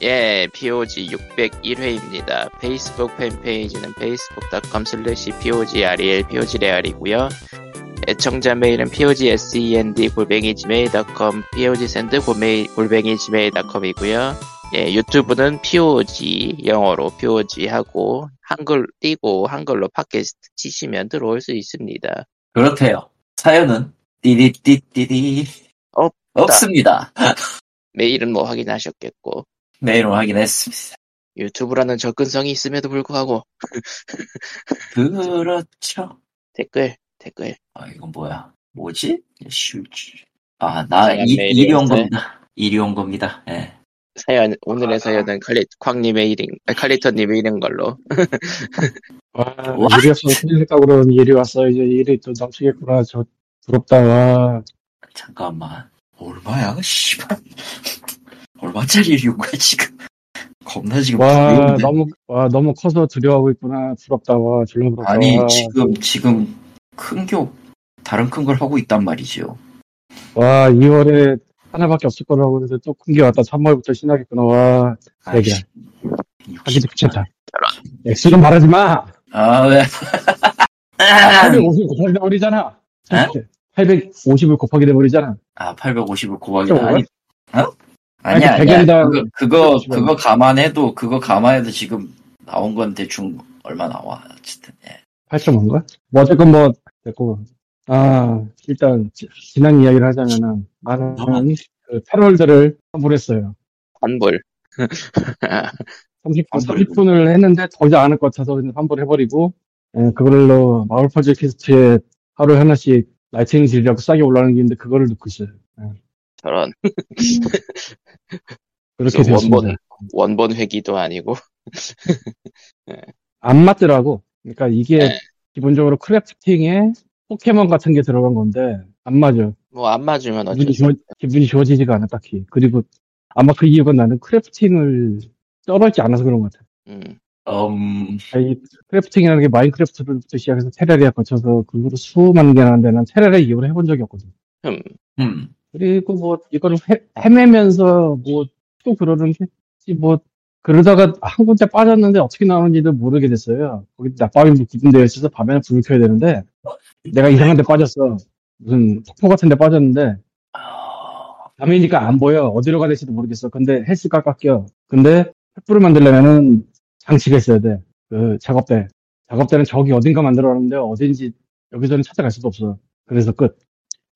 예, POG 601회입니다. 페이스북 팬페이지는 facebook.com slash POGREL, POGREAL이고요. 애청자 메일은 POGSEND 골뱅이 gmail.com, POGSEND 골뱅이 gmail.com이고요. 예, 유튜브는 POG 영어로 POG 하고 한글 띄고 한글로 팟캐스트 치시면 들어올 수 있습니다. 그렇대요. 사연은 띠디띠띠디 없다. 없습니다. 메일은 뭐 확인하셨겠고 메일로 확인했습니다. 유튜브라는 접근성이 있음에도 불구하고 그렇죠. 댓글 댓글 아 이건 뭐야? 뭐지? 슈즈. 아나 사연 이 메일이 일이 온? 겁니다. 일이 온 겁니다. 예. 사연 오늘의 사연은 칼리 쾅님의 일인 아, 칼리터님의 일인 걸로 와? 일이 왔어. 생각했다고 그러는 일이 왔어. 이제 일이 또 넘치겠구나. 저, 부럽다. 와. 잠깐만. 얼마야? 씨발. 얼마짜리 거야 지금? 겁나 지금 와, 두려운데. 너무, 와, 너무 커서 두려워하고 있구나. 부럽다. 와, 졸라 부럽다. 아니 와. 지금 지금 큰교 다른 큰 걸 하고 있단 말이죠. 와, 2월에 하나밖에 없을 거라고 그랬는데 또 큰 게 왔다. 3월부터 신나겠구나. 와, 얘기야. 하기도 귀찮다. 액수는 말하지 마! 아 왜? 850 곱하기 돼버리잖아. 에? 850을 곱하기 돼버리잖아. 아 850을 곱하기 좀 아니 어? 아니야 아니, 아니야 그거 그거 그거 감안해도 그거 감안해도 지금 나온 건 대충 얼마 나와 어쨌든 예. 8.5인가? 뭐, 어쨌건 뭐, 됐고. 아, 일단, 지- 지난 이야기를 하자면은, 나는 그 패럴들을 환불했어요. 환불 30분, 환불. 30분을 했는데 더 이상 안할 것 같아서 환불해버리고, 예, 그걸로 마을 퍼즐 quest에 하루에 하나씩 라이팅 질이라고 싸게 올라가는 게 있는데, 그거를 넣고 있어요. 저런 그렇게 그 됐습니다. 원본 원본 회기도 아니고 안 맞더라고. 그러니까 이게 네. 기본적으로 crafting에 포켓몬 같은 게 들어간 건데, 안 맞아. 뭐 안 맞으면 어쩔 기분이, 수 좋아, 없 기분이 좋아지지가 않아, 딱히. 그리고 아마 그 이유가 나는 crafting을 떨어지지 않아서 그런 것 같아. 음, 음 이 crafting이라는 게 마인크래프트부터 시작해서 테라리아 거쳐서 그 후로 수많은 게 나는데 난 테라리아 이후로 해본 적이 없거든. 음, 음. 그리고 뭐 헤, 헤매면서 뭐 또 그러는 게, 뭐, 그러다가 한 군데 빠졌는데 어떻게 나오는지도 모르게 됐어요. 거기 낮밤이 구분되어 있어서 밤에는 불을 켜야 되는데, 내가 이상한 데 빠졌어. 무슨 폭포 같은 데 빠졌는데, 아, 밤이니까 안 보여. 어디로 가야 될지도 모르겠어. 근데 헬스가 깎여. 근데 횃불을 만들려면은 장치가 있어야 돼. 그 작업대. 작업대는 저기 어딘가 만들어 놨는데 어딘지 여기서는 찾아갈 수도 없어. 그래서 끝.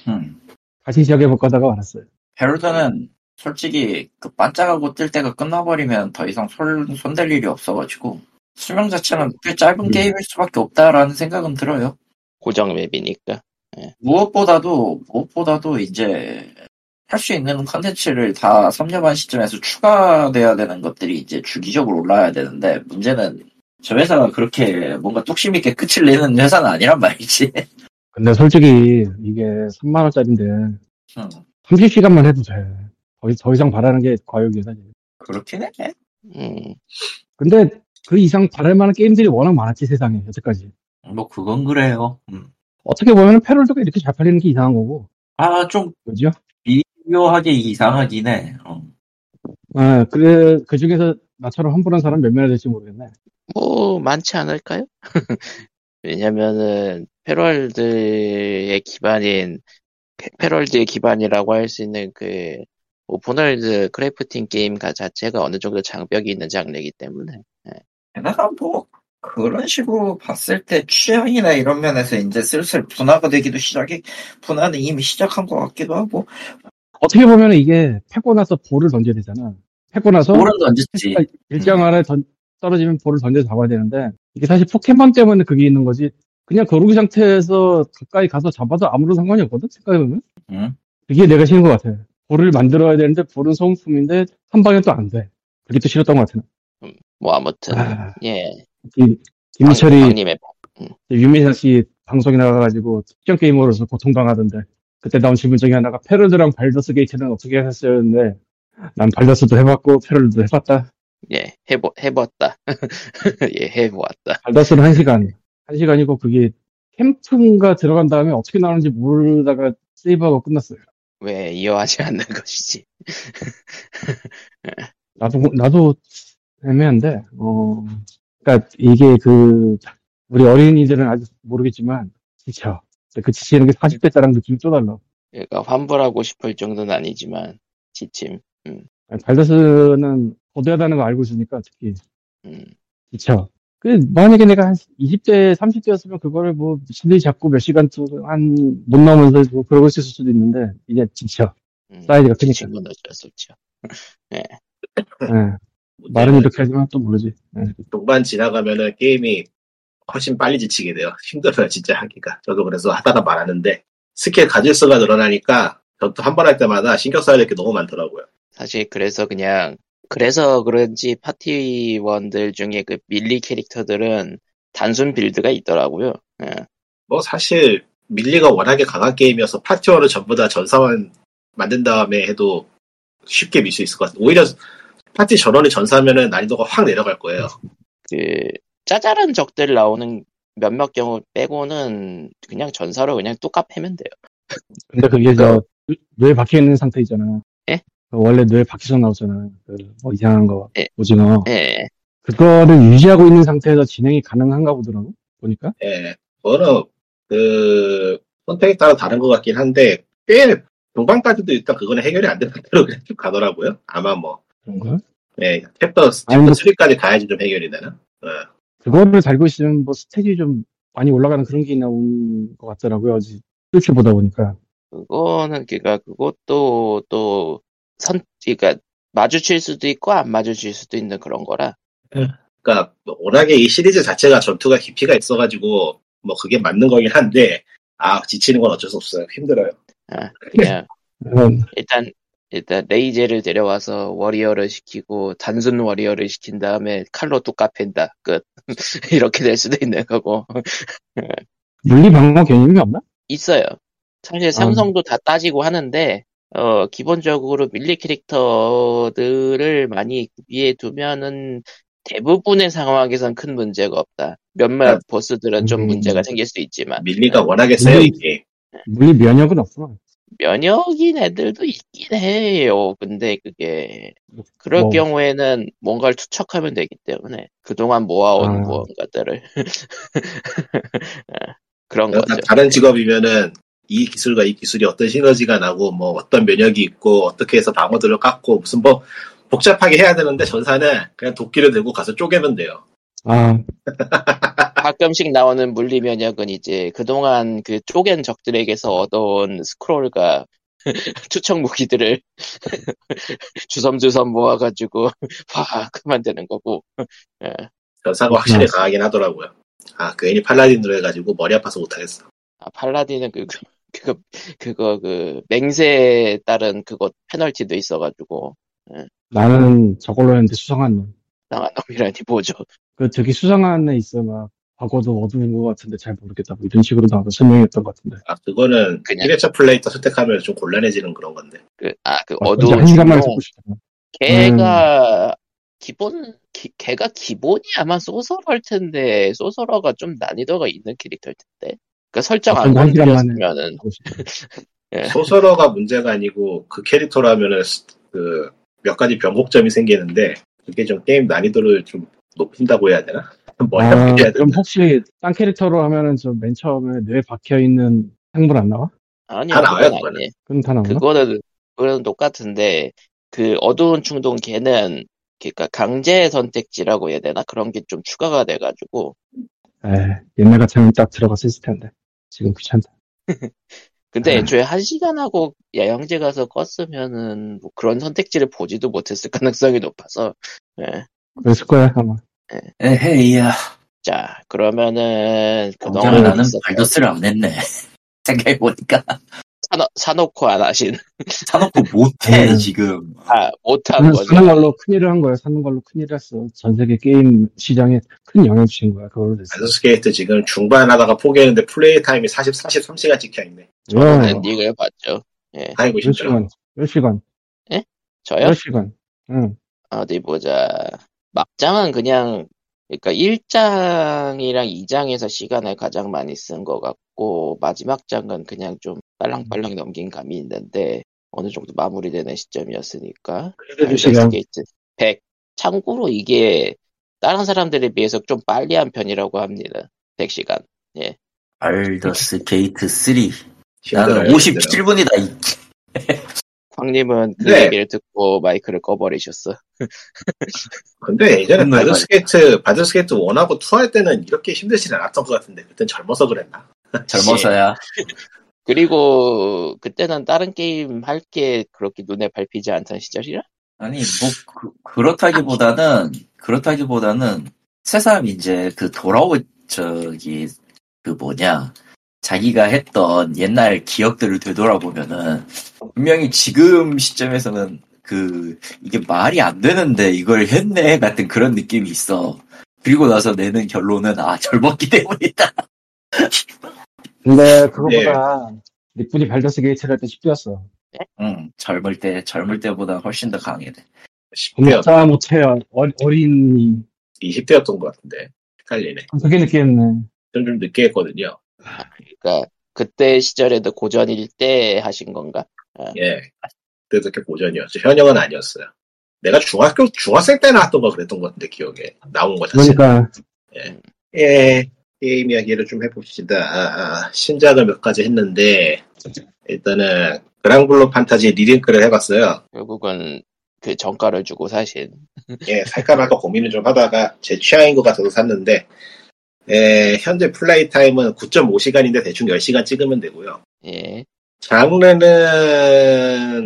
음. 다시 시작해볼 거다가 말았어요. 헤로드는 솔직히 그 반짝하고 뜰 때가 끝나버리면 더 이상 손, 손댈 일이 없어가지고 수명 자체는 꽤 짧은 음. 게임일 수밖에 없다라는 생각은 들어요. 고정 맵이니까 무엇보다도 무엇보다도 이제 할 수 있는 컨텐츠를 다 섭렵한 시점에서 추가돼야 되는 것들이 이제 주기적으로 올라와야 되는데 문제는 저 회사가 그렇게 뭔가 뚝심 있게 끝을 내는 회사는 아니란 말이지. 근데 솔직히 이게 3만 원짜리인데 음, 30시간만 해도 돼. 더, 이- 더 이상 바라는 게 과욕이야, 사실. 그렇긴 해. 음, 근데 그 이상 바랄 만한 게임들이 워낙 많았지, 세상에, 여태까지. 뭐 그건 그래요. 음. 어떻게 보면 패럴드가 이렇게 잘 팔리는 게 이상한 거고. 아, 좀 그죠? 비교하게 이상하긴 해. 어. 아, 그래, 그 중에서 나처럼 환불한 사람 몇 명이나 될지 모르겠네. 뭐 많지 않을까요? 왜냐면은 패럴드의 기반인 페- 패럴드의 기반이라고 할 수 있는 그 open world crafting 게임 가 자체가 어느 정도 장벽이 있는 장르이기 때문에 게다가 뭐 그런 식으로 봤을 때 취향이나 이런 면에서 이제 슬슬 분화가 되기도 시작해 분화는 이미 시작한 것 같기도 하고. 어떻게 보면 이게 패고 나서 볼을 던져야 되잖아. 패고 나서 볼은 던졌지. 일정 안에 던, 떨어지면 볼을 던져 잡아야 되는데 이게 사실 포켓몬 때문에 그게 있는 거지. 그냥 그로기 상태에서 가까이 가서 잡아도 아무런 상관이 없거든. 생각해보면. 응? 그게 내가 싫은 것 같아. 볼을 만들어야 되는데 볼은 소모품인데 한 방에 또 안 돼. 그게 또 싫었던 것 같아. 뭐 아무튼 아, 예 이- 김희철이 광님의 유민상 씨 방송에 나가가지고 특정 게이머로서 고통당하던데 그때 나온 질문 중에 하나가 패럴드랑 발더스 게이트는 어떻게 하셨었는데 난 발더스도 해봤고 패럴드도 해봤다. 예 해보 해봤다 예 해보았다 발더스는 한 시간 한 시간이고 그게 캠프인가 들어간 다음에 어떻게 나오는지 모르다가 세이브하고 끝났어요. 왜 이어하지 않는 것이지 나도, 나도 애매한데, 어, 그니까 이게 그, 우리 어린이들은 아직 모르겠지만, 지쳐. 그 지치는 게 40대 짜랑 느낌이 또 달라. 그러니까 환불하고 싶을 정도는 아니지만 지침. 발더스는 거대하다는 거 알고 있으니까 특히 음. 지쳐. 그 만약에 내가 한 20대, 30대였으면 그거를 뭐 미친듯이 잡고 몇 시간 동안 못 나오면서 뭐 그러고 있을 수도 있는데 이제 지쳐. 음. 사이즈가 크니까. 지친 건 어쩔 수 없죠. 예. 말은 이렇게 하지만 또 모르지. 예. 동반 지나가면은 게임이 훨씬 빨리 지치게 돼요. 힘들어요, 진짜 하기가. 저도 그래서 하다가 말하는데, 스킬 가질 수가 늘어나니까, 저도 한 번 할 때마다 신경 써야 될 게 너무 많더라고요. 사실 그래서 그냥 그래서 그런지 파티원들 중에 그 밀리 캐릭터들은 단순 빌드가 있더라고요. 예. 뭐, 사실, 밀리가 워낙에 강한 게임이어서 파티원을 전부 다 전사만 만든 다음에 해도 쉽게 밀 수 있을 것 같아요. 오히려 파티 전원이 전사하면은 난이도가 확 내려갈 거예요. 그 짜잘한 적들 나오는 몇몇 경우 빼고는 그냥 전사로 그냥 뚝 패면 돼요. 근데 그게 저 뇌에 박혀 있는 상태 있잖아. 원래 뇌에 박혀서 나오잖아. 그뭐 이상한 거 예. 오징어. 예. 그거를 유지하고 있는 상태에서 진행이 가능한가 보더라고. 보니까. 예. 그거는, 그, 선택에 따라 다른 것 같긴 한데, 꽤, 종반까지도 일단 그거는 해결이 안 되는 상태로 그냥 쭉 가더라고요. 아마 뭐, 그런가? 예, 챕터, 뭐- 챕터 3까지 가야지 좀 해결이 되나? 어. 그거를 달고 있으면 뭐 stat이 좀 많이 올라가는 그런 게 나온 것 같더라고요. 어제 뚫치 보다 보니까. 그거는 그니까 그것도 또 선, 그니까 마주칠 수도 있고 안 마주칠 수도 있는 그런 거라. 그러니까 워낙에 이 시리즈 자체가 전투가 깊이가 있어가지고 뭐 그게 맞는 거긴 한데 아 지치는 건 어쩔 수 없어요. 힘들어요. 아, 그냥 음, 일단 일단 레이제를 데려와서 워리어를 시키고 단순 워리어를 시킨 다음에 칼로 뚝 갚힌다. 끝. 이렇게 될 수도 있는 거고. 물리 방어 개념이 없나? 있어요. 사실 삼성도 다 따지고 하는데 어 기본적으로 밀리 캐릭터들을 많이 위에 두면은 대부분의 상황에선 큰 문제가 없다. 몇몇 아, 보스들은 좀 음. 문제가 생길 수 있지만 밀리가 워낙에 세요 음. 이게 물리 면역은 없어. 면역인 애들도 있긴 해요. 근데 그게 그럴 뭐. 경우에는 뭔가를 투척하면 되기 때문에 그동안 모아온 아. 무언가들을 어, 그런 거죠. 다른 직업이면은 이 기술과 이 기술이 어떤 시너지가 나고 뭐 어떤 면역이 있고 어떻게 해서 방어들을 깎고 무슨 뭐 복잡하게 해야 되는데 전사는 그냥 도끼를 들고 가서 쪼개면 돼요. 아, 가끔씩 나오는 물리 면역은 이제 그동안 그 쪼갠 적들에게서 얻어온 스크롤과 투척 무기들을 주섬주섬 모아가지고 확 만드는 거고. 전사가 확실히. 강하긴 하더라고요. 아 괜히 팔라딘으로 해가지고 머리 아파서 못하겠어 아, 팔라딘은 그, 그- 그거 그거 그 맹세에 따른 그거 페널티도 있어가지고 나는 저걸로 했는데 수상한 놈. 나간 놈이라니 뭐죠? 그 저기 수상한 애 있어. 막 과거도 어두운 것 같은데 잘 모르겠다. 뭐 이런 식으로 나와서 설명했던 것 같은데. 아 그거는 그냥- 1회차 플레이터 선택하면 좀 곤란해지는 그런 건데. 그 아그막 어두운 한 싶다. 걔가 기본 기- 걔가 기본이 아마 소설할 텐데 소설어가 좀 난이도가 있는 캐릭터일 텐데 그러니까 설정 안 시간 만에 건드렸으면은. 예. 소설어가 문제가 아니고 그 캐릭터라면은 그 몇 가지 변곡점이 생기는데 그게 좀 게임 난이도를 좀 높인다고 해야 되나? 뭐 아, 해야 그럼 되나? 혹시 딴 캐릭터로 하면은 저맨 처음에 뇌에 박혀 있는 생물 안 나와? 아니요 다 나와요, 그건. 아니에요 그럼 다 나오나? 그거는 그거는 똑같은데 그 어두운 충동 걔는 그러니까 강제 선택지라고 해야 되나 그런 게 좀 추가가 돼가지고 에 옛날 같으면 딱 들어갔을 텐데 지금 귀찮다. 근데 아. 애초에 한 시간 하고 야영제 가서 껐으면은 뭐 그런 선택지를 보지도 못했을 가능성이 높아서 예. 그랬을 거야 아마. 에헤이야. 자 그러면은 그동안 나는 발더스를 안 했네. 생각해보니까. 사놓, 사놓고 안 하신 사놓고 못해, 음. 지금. 아 못한 거죠. 사는 걸로 큰일을 한 거야. 사는 걸로 큰일을 했어. 전 세계 게임 시장에 큰 영향을 주신 거야. 그걸로 됐어. 발더스 게이트 지금 중반 하다가 포기했는데 play time이 40, 43시간 찍혀있네. 저는 와, 엔딩을 봤죠. 아이고 몇 힘들어. 시간? 몇 시간? 저요? 몇 시간? 응. 어디 보자. 막장은 그냥 그러니까 1장이랑 2장에서 시간을 가장 많이 쓴 것 같고 마지막 장은 그냥 좀 빨랑빨랑 넘긴 감이 있는데 어느 정도 마무리되는 시점이었으니까 그래도. 게이트 100. 참고로 이게 다른 사람들에 비해서 좀 빨리 한 편이라고 합니다. 100시간. 발더스 게이트 3 힘들어요, 나는 힘들어. 57분이다 황님은 그 네. 얘기를 듣고 마이크를 꺼버리셨어. 근데 예전에 발더스 게이트, 발더스 게이트 1하고 2할 때는 이렇게 힘들진 않았던 것 같은데, 그땐 젊어서 그랬나? 젊어서야 그리고 그때는 다른 게임 할 게 그렇게 눈에 밟히지 않던 시절이라? 아니 뭐 그, 렇다기보다는 그렇다기보다는 새삼 이제 그 돌아오 저기 그 뭐냐 자기가 했던 옛날 기억들을 되돌아보면은 분명히 지금 시점에서는 그 이게 말이 안 되는데 이걸 했네 같은 그런 느낌이 있어. 그리고 나서 내는 결론은 아 젊었기 때문이다. 근데 그거보다 니뿐이 발더스 게이트를 할 때 10대였어. 응 젊을 때 젊을 때보다 훨씬 더 강해. 10대, 못자 못해요. 어린이. 20대였던 것 같은데. 헷갈리네. 그게 느끼겠네. 좀, 좀 늦게 했거든요. 그러니까 그때 시절에도 고전일 때 하신 건가? 예. 그때도 이렇게 고전이었죠. 현역은 아니었어요. 내가 중학교, 중학생 때 나왔던 거 그랬던 것 같은데, 기억에. 나온 거 자체. 그러니까 예, 게임 이야기를 좀 해봅시다. 아, 아, 신작을 몇 가지 했는데, 일단은, 그랑블루 판타지 리링크를 해봤어요. 결국은 그 정가를 주고 사신. 예, 살까 말까 고민을 좀 하다가 제 취향인 것 같아서 샀는데, 예, 현재 play time은 9.5시간인데 대충 10시간 찍으면 되고요. 예. 장르는,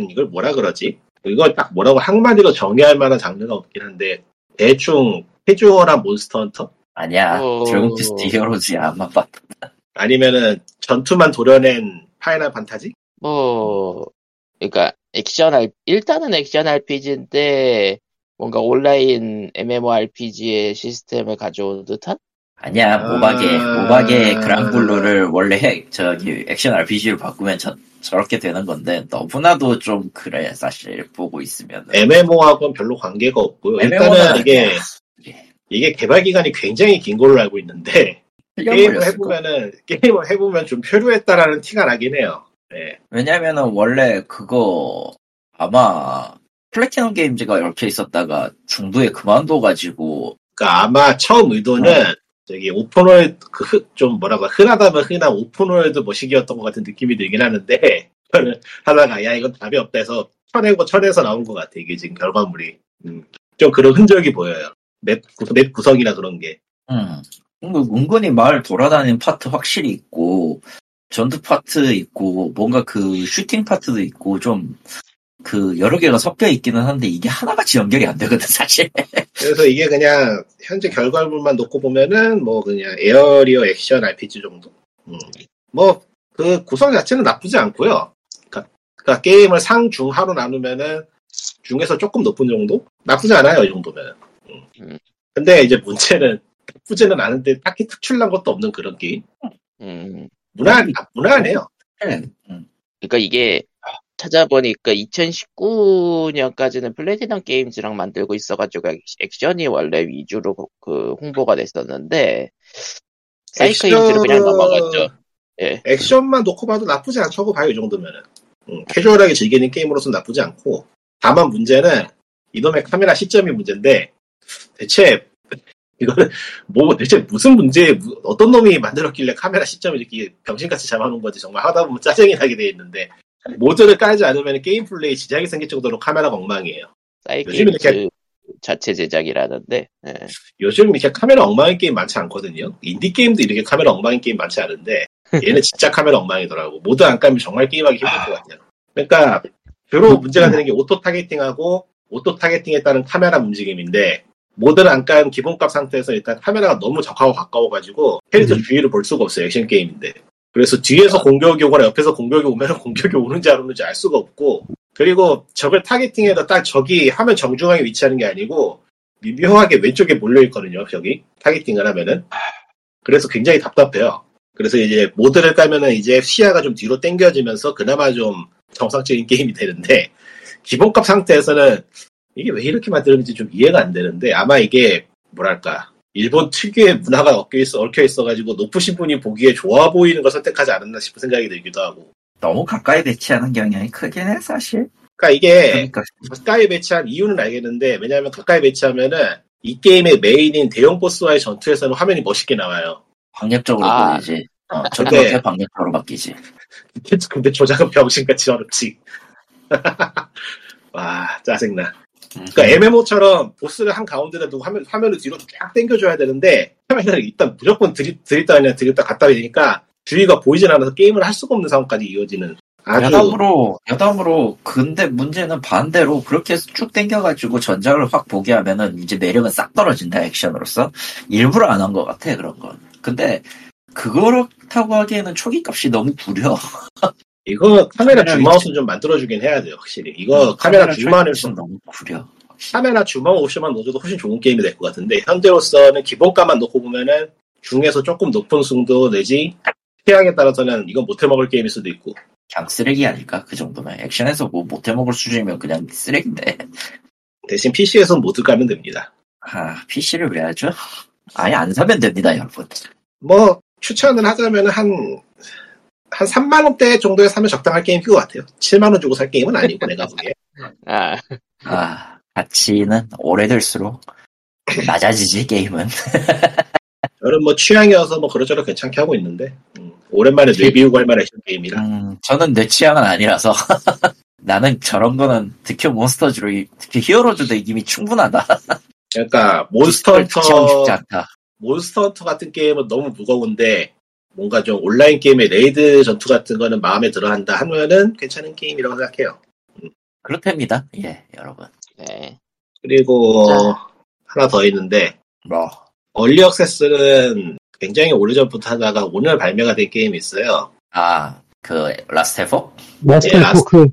이걸 뭐라 그러지? 이걸 딱 뭐라고 한마디로 정의할 만한 장르가 없긴 한데, 대충 캐주얼한 몬스터 헌터? 아니야 어. 드래곤 퀘스트 히어로즈야 아마 봐. 아니면은 전투만 도려낸 파이널 판타지? 뭐 그러니까 액션 R 일단은 액션 RPG인데 뭔가 온라인 MMORPG의 시스템을 가져온 듯한? 아니야 모박의 아. 모박의 그랑블루를 원래 핵 저기 액션 RPG로 바꾸면 저, 저렇게 되는 건데 너무나도 좀 그래 사실 보고 있으면 MMO하고는 별로 관계가 없고요. 일단은 이게 이게 개발 기간이 굉장히 긴 걸로 알고 있는데 게임을 해보면은 게임을 해보면 좀 표류했다라는 티가 나긴 해요. 네. 왜냐면은 원래 그거 아마 플래티넘 게임즈가 얽혀 있었다가 중도에 그만둬가지고 그러니까 아마 처음 의도는 어. 저기 open world 그 흔- 좀 뭐라고 흔하다면 흔한 open world 모식이었던 것 같은 느낌이 들긴 하는데 하다가 야 이건 답이 없다 해서 쳐내고 쳐내서 나온 것 같아 이게 지금 결과물이. 음, 좀 그런 흔적이 보여요. 맵, 구- 맵 구성이나 그런 게. 음. 뭐 은근히 마을 돌아다니는 파트 확실히 있고 전투 파트 있고 뭔가 그 슈팅 파트도 있고 좀 그 여러 개가 섞여 있기는 한데 이게 하나같이 연결이 안 되거든 사실. 그래서 이게 그냥 현재 결과물만 놓고 보면은 뭐 그냥 area action RPG 정도. 음. 뭐그 구성 자체는 나쁘지 않고요. 그러니까, 그러니까 게임을 상 중하로 나누면은 중에서 조금 높은 정도? 나쁘지 않아요 이 정도면. 음. 음. 근데 이제 문제는 나쁘지는 않은데 딱히 특출난 것도 없는 그런 게임. 음. 무난 아, 무난해요. 음. 그러니까 이게 찾아보니까 2019년까지는 플래티넘 게임즈랑 만들고 있어가지고 액- 액션이 원래 위주로 그 홍보가 됐었는데 사이게임즈로 그냥 액션- 넘어갔죠. 예. 액션만 놓고 봐도 나쁘지 않다고 봐요, 이 정도면은. 음, 캐주얼하게 즐기는 게임으로서는 나쁘지 않고. 다만 문제는 이놈의 카메라 시점이 문제인데, 대체, 이거는 뭐, 대체 무슨 문제, 무- 어떤 놈이 만들었길래 카메라 시점을 이렇게 병신같이 잡아놓은 건지 정말 하다 보면 짜증이 나게 돼 있는데, 모드를 깔지 않으면 게임 플레이 지장이 생길 정도로 카메라가 엉망이에요. 요즘 이렇게- 인트 자체 제작이라는데 예. 요즘 이렇게 카메라 엉망인 게임 많지 않거든요. 인디 게임도 이렇게 카메라 엉망인 게임 많지 않은데 얘는 진짜 카메라 엉망이더라고. mod 안 까면 정말 게임하기 힘들 것 같아요. 그러니까 주로 문제가 되는 게 auto targeting하고 auto targeting에 따른 카메라 움직임인데 mod를 안깐 기본값 상태에서 일단 카메라가 너무 적하고 가까워가지고 캐릭터 음. 주위를 볼 수가 없어요. 액션 게임인데. 그래서 뒤에서 공격이 오거나 옆에서 공격이 오면 공격이 오는지 안 오는지 알 수가 없고 그리고 적을 targeting해서 딱 적이 화면 정중앙에 위치하는 게 아니고 미묘하게 왼쪽에 몰려 있거든요, 저기. targeting을 하면은. 그래서 굉장히 답답해요. 그래서 이제 모드를 까면은 이제 시야가 좀 뒤로 당겨지면서 그나마 좀 정상적인 게임이 되는데, 기본값 상태에서는 이게 왜 이렇게 만들었는지 좀 이해가 안 되는데, 아마 이게, 뭐랄까, 일본 특유의 문화가 얽혀 있어, 얽혀 있어가지고 높으신 분이 보기에 좋아 보이는 걸 선택하지 않았나 싶은 생각이 들기도 하고. 너무 가까이 배치하는 경향이 크긴 해 사실. 그러니까 이게 그러니까 가까이 배치한 이유는 알겠는데 왜냐하면 가까이 배치하면은 이 게임의 메인인 대형 보스와의 전투에서는 화면이 멋있게 나와요. 방역적으로 아. 보이지. 어, 근데- 저렇게 방역적으로 바뀌지. 근데 조작은 병신같이 어렵지. 와 짜증나. 그러니까 MMO처럼 보스를 한 가운데다 두고 화면, 화면을 뒤로 쫙 당겨줘야 되는데 화면을 일단 무조건 들이, 들였다 그냥 들였다 갔다 되니까 주위가 보이진 않아서 게임을 할 수가 없는 상황까지 이어지는 아주 여담으로 여담으로 근데 문제는 반대로 그렇게 해서 쭉 당겨가지고 전장을 확 보게 하면은 이제 매력은 싹 떨어진다 액션으로서 일부러 안 한 것 같아 그런 건. 근데 그렇다고 하기에는 초기 값이 너무 구려. 이거 카메라 카메라 줌아웃은 좀 만들어주긴 해야 돼요 확실히 이거 카메라 줌아웃을 초기 값은 너무 구려. 카메라 옵션만 넣어줘도 훨씬 좋은 게임이 될 것 같은데 현재로서는 기본값만 놓고 보면은 중에서 조금 높은 승도 내지 취향에 따라서는 이건 못해 먹을 게임일 수도 있고 그냥 쓰레기 아닐까 그 정도면 액션에서 뭐 못해 먹을 수준이면 그냥 쓰레기인데. 대신 PC에서 모드 깔면 됩니다 아 PC를 왜 하죠? 아예 안 사면 됩니다 여러분. 뭐 추천을 하자면 한, 한 3만 원대 정도에 사면 적당할 게임인 것 같아요 7만 원 주고 살 게임은 아니고 내가 보기에 아, 아 가치는 오래될수록 낮아지지 게임은. 저는 뭐 취향이어서 뭐 그러저러 괜찮게 하고 있는데 음, 오랜만에 뇌 비우고 할 만한 액션 게임이라 음, 저는 내 취향은 아니라서 나는 저런 거는 득효 몬스터즈로 이- 특히 히어로즈도 이미 충분하다. 그러니까 몬스터 같이 하고 싶지 헌터 않다. Monster Hunter 같은 게임은 너무 무거운데 뭔가 좀 온라인 게임의 raid 전투 같은 거는 마음에 들어 한다 하면은 괜찮은 게임이라고 생각해요 그렇답니다. 예, 여러분. 네. 그리고 자. 하나 더 있는데 뭐 early access는 굉장히 오래전부터 하다가 오늘 발매가 된 게임이 있어요 아, 그 Last Epo? Last 예, Las- Epoch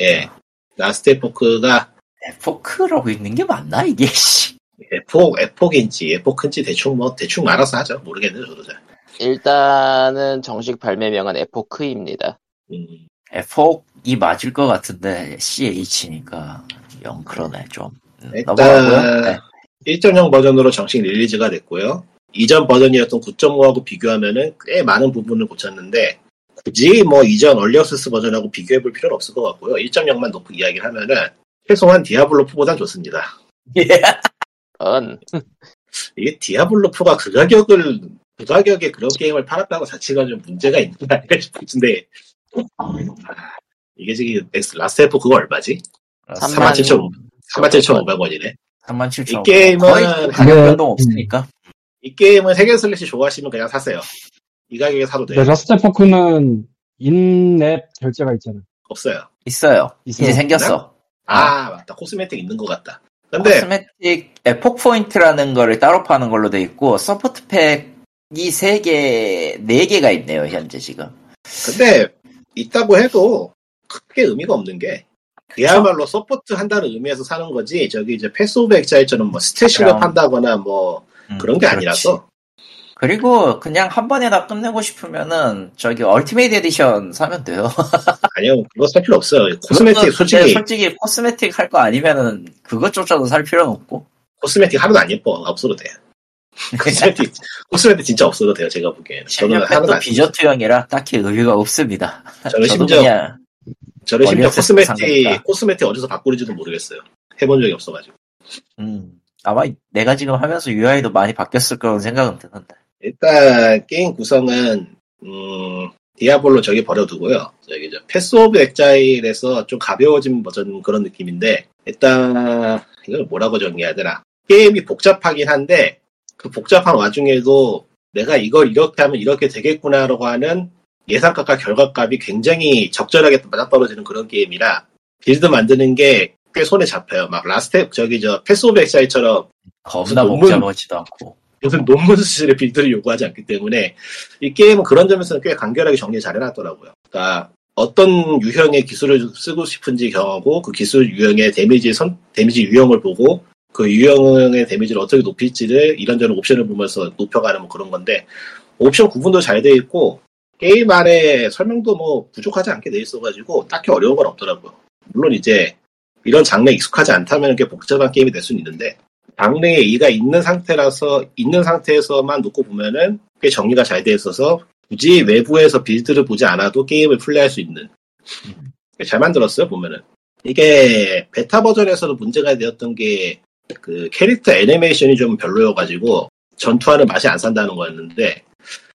예 Last Epoch가 Epoch라고 있는 게 맞나 이게? 씨. Epoch, Epoch인지 Epoch인지 대충 뭐 대충 알아서 하죠 모르겠네요 저도 잘 일단은 정식 발매명은 Epoch입니다. 음, 에폭이 맞을 것 같은데 CH니까 영 그러네 좀. 음. 일단 네. 1.0 버전으로 정식 release가 됐고요. 이전 버전이었던 9.5하고 비교하면은 꽤 많은 부분을 고쳤는데 굳이 뭐 이전 early access 버전하고 비교해 볼 필요는 없을 것 같고요. 1.0만 놓고 이야기를 하면은 최소한 Diablo 4보단 좋습니다. 예. 은 이게 Diablo 4가 그 가격을 그 가격에 그런 게임을 팔았다는 것 자체가 좀 문제가 있는 거 아닌가 싶은데 아, 이게 지금 Last Epoch 그거 얼마지? 3만 37,500 37,500원이네. 37,000원. 이 게임은 가격 네. 변동 없으니까. 이 게임은 hack and slash 좋아하시면 그냥 사세요. 이 가격에 사도 돼요. Last Epoch는 in-app 결제가 있잖아. 없어요. 있어요. 있어요. 이제 생겼어. 아, 맞다. cosmetic 있는 것 같다. 근데, cosmetic Epoch 포인트라는 거를 따로 파는 걸로 돼 있고 support pack 이 3개, 4개가 있네요, 현재 지금. 근데, 있다고 해도 크게 의미가 없는 게, 그야말로 support 한다는 의미에서 사는 거지, 저기 이제 Path of Exile처럼 뭐 stat을 그럼. 판다거나 뭐 음, 그런 게 그렇지. 아니라서, 그리고 그냥 한 번에 다 끝내고 싶으면은 저기 ultimate edition 사면 돼요. 아니요, 그거 살 필요 없어요. cosmetic 솔직히, 솔직히 cosmetic 할 거 아니면은 그것조차도 살 필요는 없고. cosmetic 하나도 안 예뻐. 없어도 돼요. cosmetic, cosmetic 진짜 없어도 돼요, 제가 보기에는. 저는 하나도 비저투형이라 딱히 의미가 없습니다. 저는 심지어, 저는 심지어 cosmetic. cosmetic 어디서 바꾸는지도 모르겠어요. 해본 적이 없어가지고. 음, 아마 내가 지금 하면서 UI도 많이 바뀌었을 거라는 생각은 드는데. 일단 게임 구성은 음, Diablo 저기 버려두고요. 저기 저 Path of Exile에서 좀 가벼워진 버전 그런 느낌인데 일단 이걸 뭐라고 정리해야 되나? 게임이 복잡하긴 한데 그 복잡한 와중에도 내가 이걸 이렇게 하면 이렇게 되겠구나라고 하는 예상값과 결과값이 굉장히 적절하게 맞아떨어지는 그런 게임이라 build 만드는 게 꽤 손에 잡혀요. 막 Last 저기 저 Path of Exile처럼 겁나 복잡하지도 않고. 무슨 논문 수준의 build를 요구하지 않기 때문에 이 게임은 그런 점에서는 꽤 간결하게 정리 잘 해놨더라고요. 그러니까 어떤 유형의 기술을 쓰고 싶은지 정하고 그 기술 유형의 데미지 선 데미지 유형을 보고 그 유형의 데미지를 어떻게 높일지를 이런저런 옵션을 보면서 높여가는 뭐 그런 건데 옵션 구분도 잘 돼 있고 게임 안에 설명도 뭐 부족하지 않게 돼 있어가지고 딱히 어려운 건 없더라고요. 물론 이제 이런 장르에 익숙하지 않다면 꽤 복잡한 게임이 될 수는 있는데 장르에 이가 있는 상태라서 있는 상태에서만 놓고 보면은 꽤 정리가 잘 돼 있어서 굳이 외부에서 빌드를 보지 않아도 게임을 플레이할 수 있는. 잘 만들었어요 보면은. 이게 베타 버전에서도 문제가 되었던 게 그 캐릭터 애니메이션이 좀 별로여가지고 전투하는 맛이 안 산다는 거였는데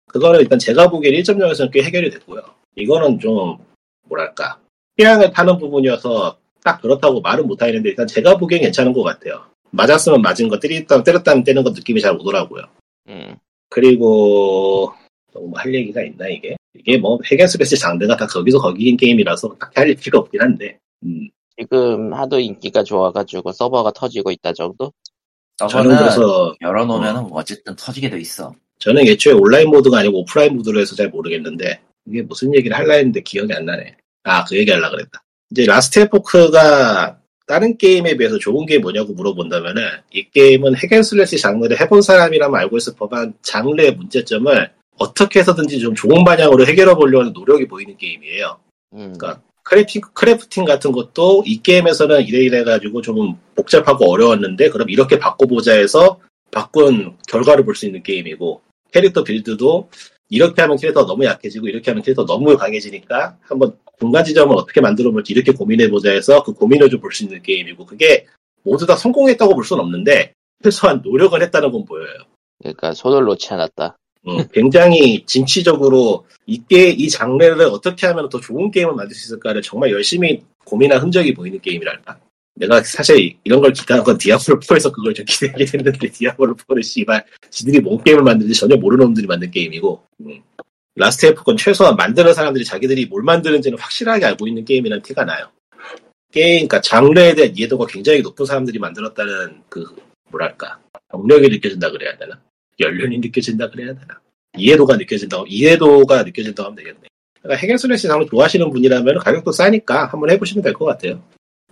그거는 일단 제가 보기엔 1.0에서는 꽤 해결이 됐고요. 이거는 좀 뭐랄까 취향을 타는 부분이어서 딱 그렇다고 말은 못하겠는데 일단 제가 보기엔 괜찮은 것 같아요. 맞았으면 맞은 거 때렸다 때렸다면 때는 거 느낌이 잘 오더라고요. 음. 그리고 또뭐 할 얘기가 있나 이게 이게 뭐 핵앤스페스 장르가 다 거기서 거기인 게임이라서 딱히 할 필요가 없긴 한데 음, 지금 하도 인기가 좋아가지고 서버가 터지고 있다 정도? 저는 그래서 열어놓으면 어쨌든 터지게 돼 있어. 저는 애초에 온라인 모드가 아니고 오프라인 모드로 해서 잘 모르겠는데 이게 무슨 얘기를 할라 했는데 기억이 안 나네. 아 그 얘기 하려 그랬다. 이제 Last Epoch가 다른 게임에 비해서 좋은 게 뭐냐고 물어본다면은 이 게임은 hack and slash 장르를 해본 사람이라면 알고 있을 법한 장르의 문제점을 어떻게 해서든지 좀 좋은 방향으로 해결해 보려는 노력이 보이는 게임이에요. 음. 그러니까 crafting, crafting 같은 것도 이 게임에서는 이래 이래 가지고 좀 복잡하고 어려웠는데 그럼 이렇게 바꿔보자 해서 바꾼 결과를 볼 수 있는 게임이고 캐릭터 빌드도 이렇게 하면 캐릭터가 너무 약해지고 이렇게 하면 캐릭터 너무 강해지니까 한번 중간 지점을 어떻게 만들어 볼지 이렇게 고민해보자 해서 그 고민을 좀 볼 수 있는 게임이고 그게 모두 다 성공했다고 볼 수는 없는데 최소한 노력을 했다는 건 보여요. 그러니까 손을 놓지 않았다. 음, 굉장히 진취적으로 이게 이 장르를 어떻게 하면 더 좋은 게임을 만들 수 있을까를 정말 열심히 고민한 흔적이 보이는 게임이랄까. 내가 사실 이런 걸 기대한 건 Diablo 4에서 그걸 좀 기대하게 됐는데 Diablo 4는 씨발 지들이 뭔 게임을 만드는지 전혀 모르는 놈들이 만든 게임이고 음. Last Epoch은 최소한 만드는 사람들이 자기들이 뭘 만드는지는 확실하게 알고 있는 게임이라는 티가 나요. 게임, 그러니까 장르에 대한 이해도가 굉장히 높은 사람들이 만들었다는 그 뭐랄까 경력이 느껴진다 그래야 되나? 연륜이 느껴진다 그래야 되나? 이해도가 느껴진다고 이해도가 느껴진다고 하면 되겠네. 그러니까 hack and slash 장르 좋아하시는 분이라면 가격도 싸니까 한번 해보시면 될 것 같아요.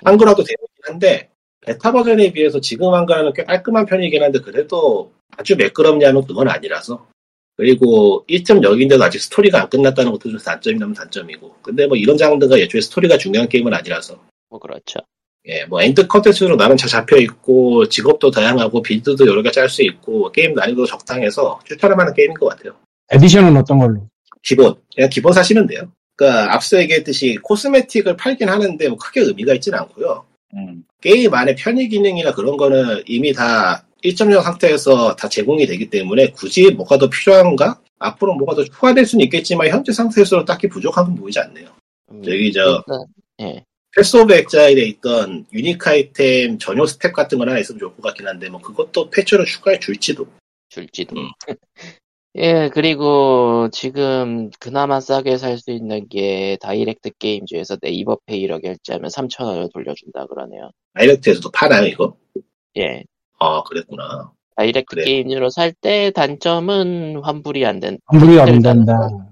한글화도 되긴 한데 베타 버전에 비해서 지금 한글화는 꽤 깔끔한 편이긴 한데 그래도 아주 매끄럽냐면 그건 아니라서 그리고 1.0인데도 아직 스토리가 안 끝났다는 것도 좀 단점이라면 단점이고 근데 뭐 이런 장르가 애초에 스토리가 중요한 게임은 아니라서 뭐 그렇죠. 예, 뭐 end 컨텐츠로 나름 잘 잡혀 있고 직업도 다양하고 build도 여러 개 짤 수 있고 게임 난이도 적당해서 추천할 만한 게임인 것 같아요. edition은 어떤 걸로? 기본 그냥 기본 사시면 돼요. 그러니까 앞서 얘기했듯이 cosmetic을 팔긴 하는데 뭐 크게 의미가 있지는 않고요. 음. 게임 안에 편의 기능이나 그런 거는 이미 다 1.0 상태에서 다 제공이 되기 때문에 굳이 뭐가 더 필요한가? 앞으로 뭐가 더 추가될 수는 있겠지만 현재 상태에서는 딱히 부족한 건 보이지 않네요. 음, 저기 저 일단, 예. Path of Exile에 있던 유니크 아이템 전용 스텝 같은 거 하나 있으면 좋을 것 같긴 한데 뭐 그것도 패치로 추가해 줄지도 줄지도. 음. 예, 그리고 지금 그나마 싸게 살 수 있는 게 Direct Games 중에서 네이버 페이로 결제하면 3,000원을 돌려준다 그러네요. Direct에서도 파나요 이거? 예. 아 그랬구나. Direct 그래. Games로 살 때 단점은 환불이 안 된, 환불이 안 된다. 거.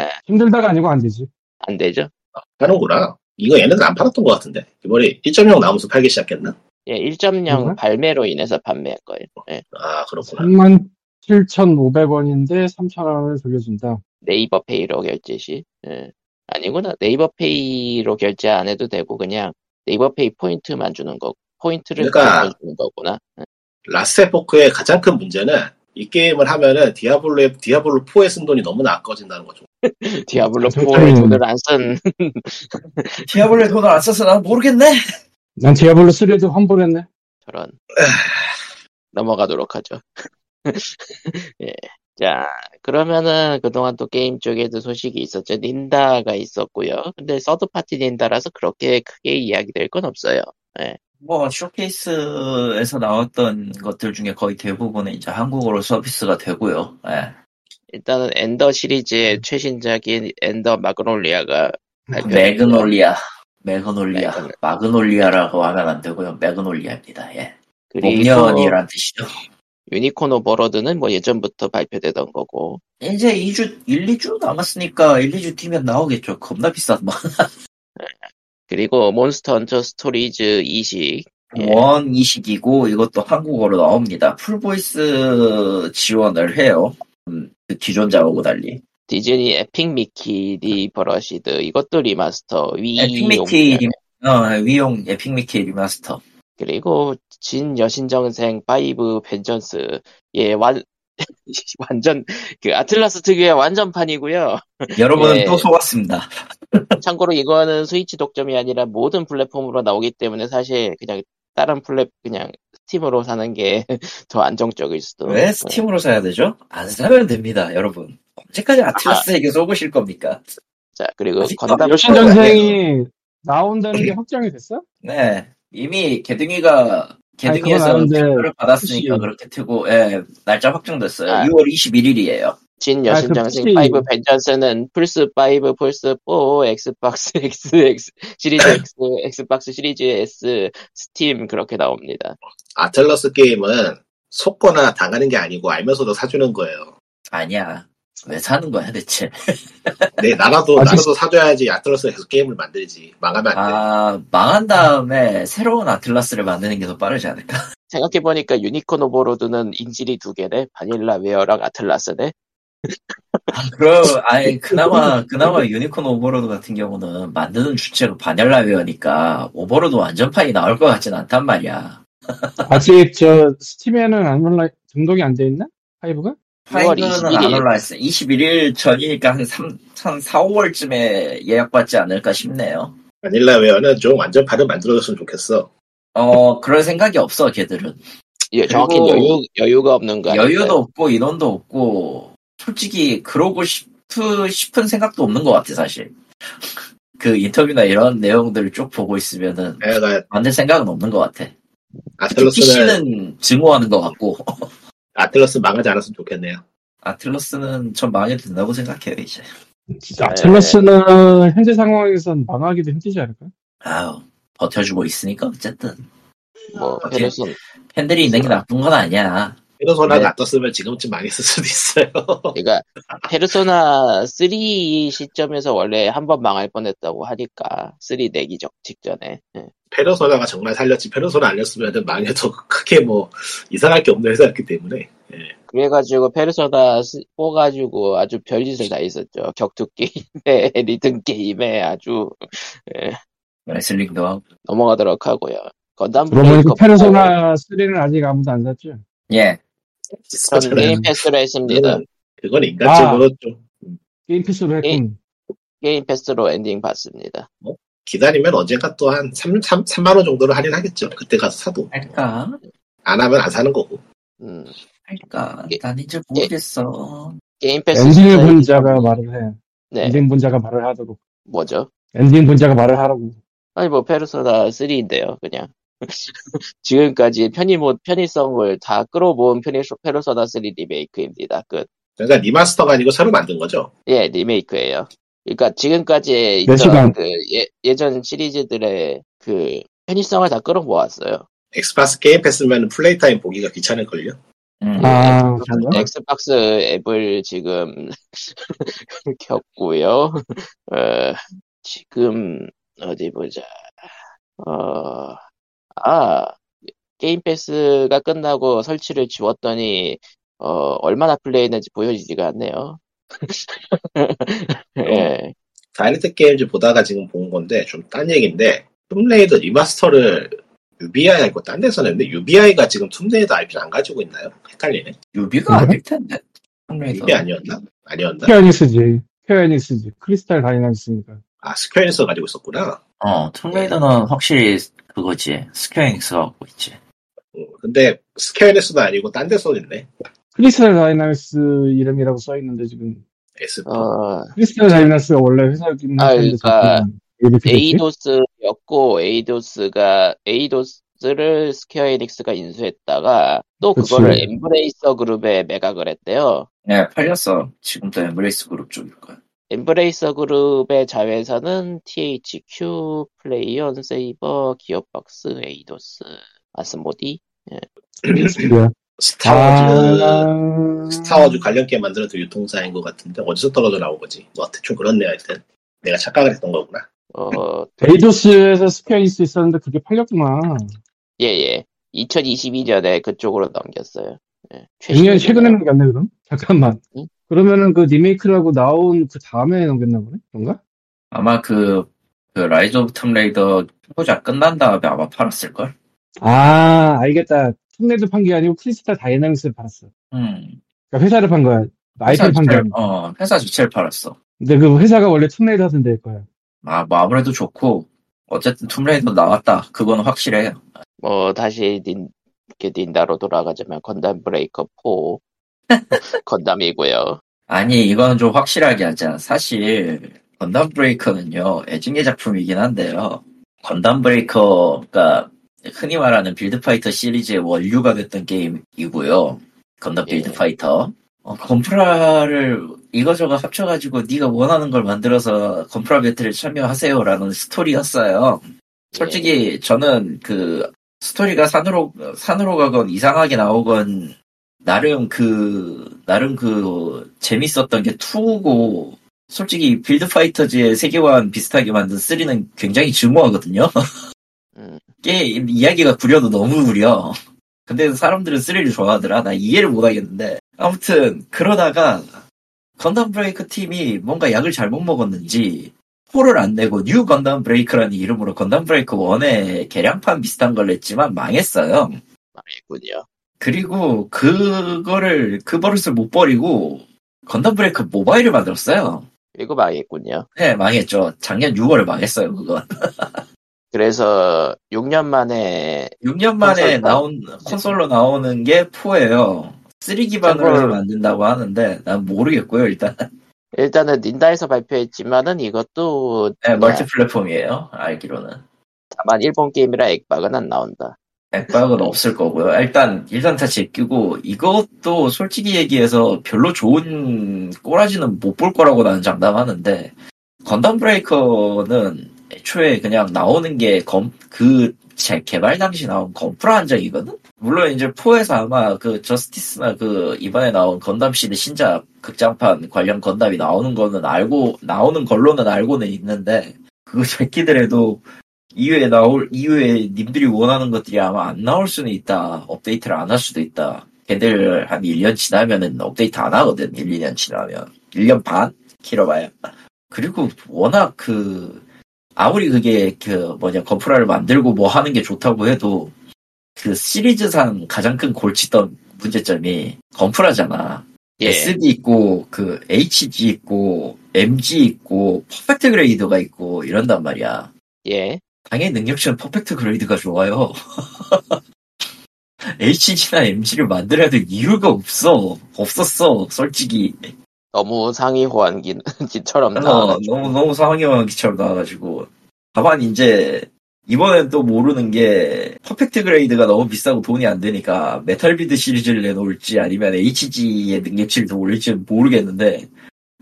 예. 힘들다가 아니고 안 되지. 안 되죠? 아, 파는구나. 이거 얘네들 안 팔았던 것 같은데 이번에 1.0 나오면서 팔기 시작했나? 예, 1.0 그런가? 발매로 인해서 판매할 거예요. 예. 아 그렇구나. 37,500원인데 3,000원을 돌려준다. 네이버 페이로 결제 시. 예. 아니구나. 네이버 페이로 결제 안 해도 되고 그냥 네이버 페이 포인트만 주는 거. 포인트를 그러니까- 주는 거구나. Last Epoch의 가장 큰 문제는 이 게임을 하면은 Diablo의 Diablo 4에 쓴 돈이 너무나 아까워진다는 거죠. Diablo 저- 4에 저는- 돈을 안 쓴 Diablo에 돈을 안 써서 난 모르겠네. 난 Diablo 3도 환불했네. 저런. 넘어가도록 하죠. 예. 자, 그러면은 그동안 또 게임 쪽에도 소식이 있었죠. 닌다가 있었고요. 근데 third-party 닌다라서 그렇게 크게 이야기될 건 없어요. 뭐 쇼케이스에서 나왔던 것들 중에 거의 대부분은 이제 한국어로 서비스가 되고요. 예. 일단은 Ender 시리즈의 최신작인 Ender Magnolia가. Magnolia, Magnolia, 매그놀- Magnolia라고 하면 안 되고요. Magnolia입니다. 예. 목련이란 뜻이죠. Unicorn Overlord는 뭐 예전부터 발표되던 거고 이제 2주, 1, 2주 남았으니까 1, 2주 뒤면 나오겠죠. 겁나 비싼 뭐. 그리고 Monster Hunter Stories 이식 예. 원 이식이고 이것도 한국어로 나옵니다. full voice 지원을 해요. 음, 그 기존 작업하고 달리. Disney Epic Mickey Rebrushed 이것도 remaster Wii Epic Mickey 리, 어, Wii용 Epic Mickey remaster. 그리고 진 여신전생 5 Vengeance 예 완 완전 그 아틀라스 특유의 완전판이고요. 여러분은 예. 또 속았습니다. 참고로 이거는 스위치 독점이 아니라 모든 플랫폼으로 나오기 때문에 사실 그냥 다른 플랫 그냥 Steam으로 사는 게 더 안정적일 수도. 왜 Steam으로 사야 되죠? 안 사면 됩니다, 여러분. 언제까지 아틀라스에게 속으실 겁니까? 자 그리고 건담 여신 전생이 나온다는 게 확정이 됐어? 네. 이미 게등위가 아니, 게등위에서 그건 아는데 표를 받았으니까 혹시- 그렇게 트고 예, 날짜 확정됐어요. 아. 6월 21일이에요. 진 아, 그 여신전생 PC 5 Vengeance는 플스 5, 플스 4, Xbox X, X 시리즈 X, Xbox 시리즈 S, Steam 그렇게 나옵니다. 아틀러스 게임은 속거나 당하는 게 아니고 알면서도 사주는 거예요. 아니야. 왜 사는 거야 대체? 네, 나라도, 아직- 나라도 사줘야지 아틀러스가 계속 게임을 만들지. 망하면 안 돼. 아 망한 다음에 새로운 아틀라스를 만드는 게 더 빠르지 않을까? 생각해 보니까 Unicorn Overlord는 인질이 두 개네. Vanillaware랑 아틀라스네. 그럼 아예 그나마 그나마 Unicorn Overlord 같은 경우는 만드는 주체가 Vanillaware니까 Overlord 완전판이 나올 것 같진 않단 말이야. 아직 저 Steam에는 안 올라 등록이 안 돼 있나? five가? 6월 5는 21일. 안 올라왔어. 21일 전이니까 한 3, 한 4, 5월쯤에 예약받지 않을까 싶네요. Vanillaware는 좀 완전판을 만들어줬으면 좋겠어. 어, 그럴 생각이 없어, 걔들은. 예, 정확히 여유, 여유가 없는 거 여유도 아닐까요? 없고, 인원도 없고, 솔직히, 그러고 싶, 싶은 생각도 없는 것 같아, 사실. 그 인터뷰나 이런 내용들을 쭉 보고 있으면은, 내가 만들 생각은 없는 것 같아. 아틀러스는, PC는 증오하는 것 같고, 아틀러스 망하지 않았으면 좋겠네요. 아틀러스는 전 망해도 된다고 생각해요, 이제. 진짜 네. 아틀러스는 현재 상황에선 망하기도 힘들지 않을까? 아우, 버텨주고 있으니까, 어쨌든. 뭐, 아, 페르손, 팬들이 있는 게 나쁜 건 아니야. 페르소나가 네. 안 떴으면 지금쯤 망했을 수도 있어요. 그러니까 페르소나 3 시점에서 원래 한 번 망할 뻔했다고 하니까 3 내기 적 직전에 예. 페르소나가 정말 살렸지. 페르소나 아니었으면 망해도 크게 뭐 이상할 게 없는 회사였기 때문에. 예. 그래가지고 페르소나 4 가지고 아주 별짓을 다 했었죠 격투 게임에 리듬 게임에 아주 예, 레슬링도 하고. 넘어가도록 하고요 건담 그러고 Breaker 페르소나 3는 아직 아무도 안 샀죠? 예. 전 Game Pass로 했습니다 그건, 그건 인간적으로 좀 Game Pass로 했군. Game Pass로 엔딩 봤습니다 기다리면 언젠가 또 한 3, 3, 3만원 정도를 할인하겠죠. 그때 가서 사도. 할까? 안 하면 안 사는 거고. 음, 할까? 예. 난 이제 모르겠어. Game Pass 엔딩을 진짜 본 자가 말을 해. 네 엔딩 본 자가 말을 하도록. 뭐죠 엔딩 본 자가 말을 하라고. 아니 뭐 페르소나 3인데요 그냥 지금까지 편의 모 편의성을 다 끌어모은 편의 페르소나 3 remake입니다 끝 그러니까 remaster가 아니고 새로 만든 거죠. 예, remake예요. 그러니까 지금까지? 있던 그 예, 예전 시리즈들의 그 편의성을 다 끌어모았어요. Xbox Game Pass면 play time 보기가 귀찮을걸요. 음. 아? Xbox 앱을 지금 켰고요. 어, 지금 어디 보자. 어, 아 Game Pass가 끝나고 설치를 지웠더니 어, 얼마나 플레이했는지 보여지지가 않네요. 예. Direct Games 보다가 지금 본 건데 좀 딴 얘기인데 Tomb Raider remaster를 UBI 아니고 딴 데서 냈는데 UBI가 지금 Tomb Raider IP를 안 가지고 있나요? 헷갈리네. 유비가 그래? 아닐 텐데. UBI 아니었나? 아니었나? 스퀘어닉스지. 스퀘어닉스지. 크리스탈 다이나믹스니까. 아 Square에서 가지고 있었구나. 어, Tomb Raider는 확실히 그거지. 스퀘어 에닉스가 갖고 있지. 음, 근데 스퀘어에서도 아니고 딴 데서 냈네. 크리스탈 다이나믹스 이름이라고 써 있는데 지금. S. 어, 크리스탈 다이나믹스가 원래 회사 있는 아, 그러니까? 에이도스였고 에이도스가 에이도스를 스퀘어 에닉스가 인수했다가 또 그치. 그거를 엠브레이서 그룹에 매각을 했대요. 네, 팔렸어. 지금도 엠브레이서 그룹 쪽일 거야. 엠브레이서 그룹의 자회사는 THQ, 플레이온, 세이버, 기어박스, 에이도스, 아스모디. 뭐야? 스타워즈 아... 스타워즈 관련 게임 만들어도 유통사인 것 같은데 어디서 떨어져 나온 거지? 뭐 대충 그렇네 하여튼 내가 착각을 했던 거구나. 어, 에이도스에서 스퀘어 에닉스 있었는데 그게 팔렸구나. 예예. 2022년에 그쪽으로 넘겼어요. 예, 작년. 최근에 넘겼네 그럼? 잠깐만. 응? 그러면은 그 리메이크라고 나온 그 다음에 넘겼나 보네? 그런가? 아마 그, 그 라이즈 오브 툼레이더 후속작 끝난 다음에 아마 팔았을걸? 아 알겠다. 툼레이더 판게 아니고 크리스탈 다이나믹스를 팔았어. 음. 그러니까 회사를 판 거야. IP를 판게 자체를- 아니고. 어, 회사 자체를 팔았어. 근데 그 회사가 원래 툼레이더 하던 데일 거야. 아, 뭐 아무래도 좋고 어쨌든 툼레이더 나왔다. 그건 확실해요. 뭐 다시 닌, 닌다로 돌아가자면 건담 브레이커 4 건담이고요. 아니, 이거는 좀 확실하게 하자. 사실, 건담 브레이커는요, 애증의 작품이긴 한데요. 건담 브레이커가 흔히 말하는 빌드파이터 시리즈의 원류가 됐던 게임이고요. 건담 예. 빌드파이터. 어, 건프라를 이거저거 합쳐가지고 네가 원하는 걸 만들어서 건프라 배틀에 참여하세요라는 스토리였어요. 솔직히 저는 그 스토리가 산으로 산으로 가건 이상하게 나오건 나름 그 나름 그 재밌었던 게 2고 솔직히 빌드 파이터즈의 세계관 비슷하게 만든 3는 굉장히 증오하거든요. 음. 게임 이야기가 구려도 너무 구려. 근데 사람들은 3를 좋아하더라. 나 이해를 못하겠는데. 아무튼 그러다가 건담 브레이커 팀이 뭔가 약을 잘못 먹었는지 4를 안 내고 뉴 건담 브레이커라는 이름으로 건담 브레이커 1의 개량판 비슷한 걸 냈지만 망했어요. 망했군요. 그리고 그거를 그 버릇을 못 버리고 건담 브레이커 모바일을 만들었어요. 그리고 망했군요. 네, 망했죠. 작년 6월에 망했어요, 그건. 그래서 6년 만에 6년 만에 콘솔 나온 콘솔로 나오는 게 4예요. 3 기반으로 해서 만든다고 하는데 난 모르겠고요, 일단. 일단은 닌다에서 발표했지만은 이것도 네, 멀티 플랫폼이에요. 알기로는. 다만 일본 게임이라 액박은 안 나온다. 액박은 없을 거고요. 일단 일단 다 제끼고 이것도 솔직히 얘기해서 별로 좋은 꼬라지는 못 볼 거라고 나는 장담하는데 건담 브레이커는 애초에 그냥 나오는 게그 개발 당시 나온 건프라 한정이거든. 물론 이제 4에서 아마 그 저스티스나 그 이번에 나온 건담 시드 신작 극장판 관련 건담이 나오는 거는 알고 나오는 걸로는 알고는 있는데 그거 제끼더라도 이후에 나올, 이후에 님들이 원하는 것들이 아마 안 나올 수는 있다. 업데이트를 안 할 수도 있다. 걔들 한 1년 지나면은 업데이트 안 하거든. 1, 2년 지나면. 1년 반? 길어봐야. 그리고 워낙 그, 아무리 그게 그 뭐냐, 건프라를 만들고 뭐 하는 게 좋다고 해도 그 시리즈상 가장 큰 골치던 문제점이 건프라잖아. 예. SD 있고, 그 HG 있고, MG 있고, Perfect Grade가 있고, 이런단 말이야. 예. 당연히 능력치는 Perfect Grade가 좋아요. HG나 MG를 만들어야 될 이유가 없어. 없었어, 솔직히. 너무 상위 호환기처럼 어, 나와가지고. 너무, 너무 상위 호환기처럼 나와가지고. 다만, 이제, 이번엔 또 모르는 게, Perfect Grade가 너무 비싸고 돈이 안 되니까, 메탈빌드 시리즈를 내놓을지, 아니면 HG의 능력치를 더 올릴지는 모르겠는데,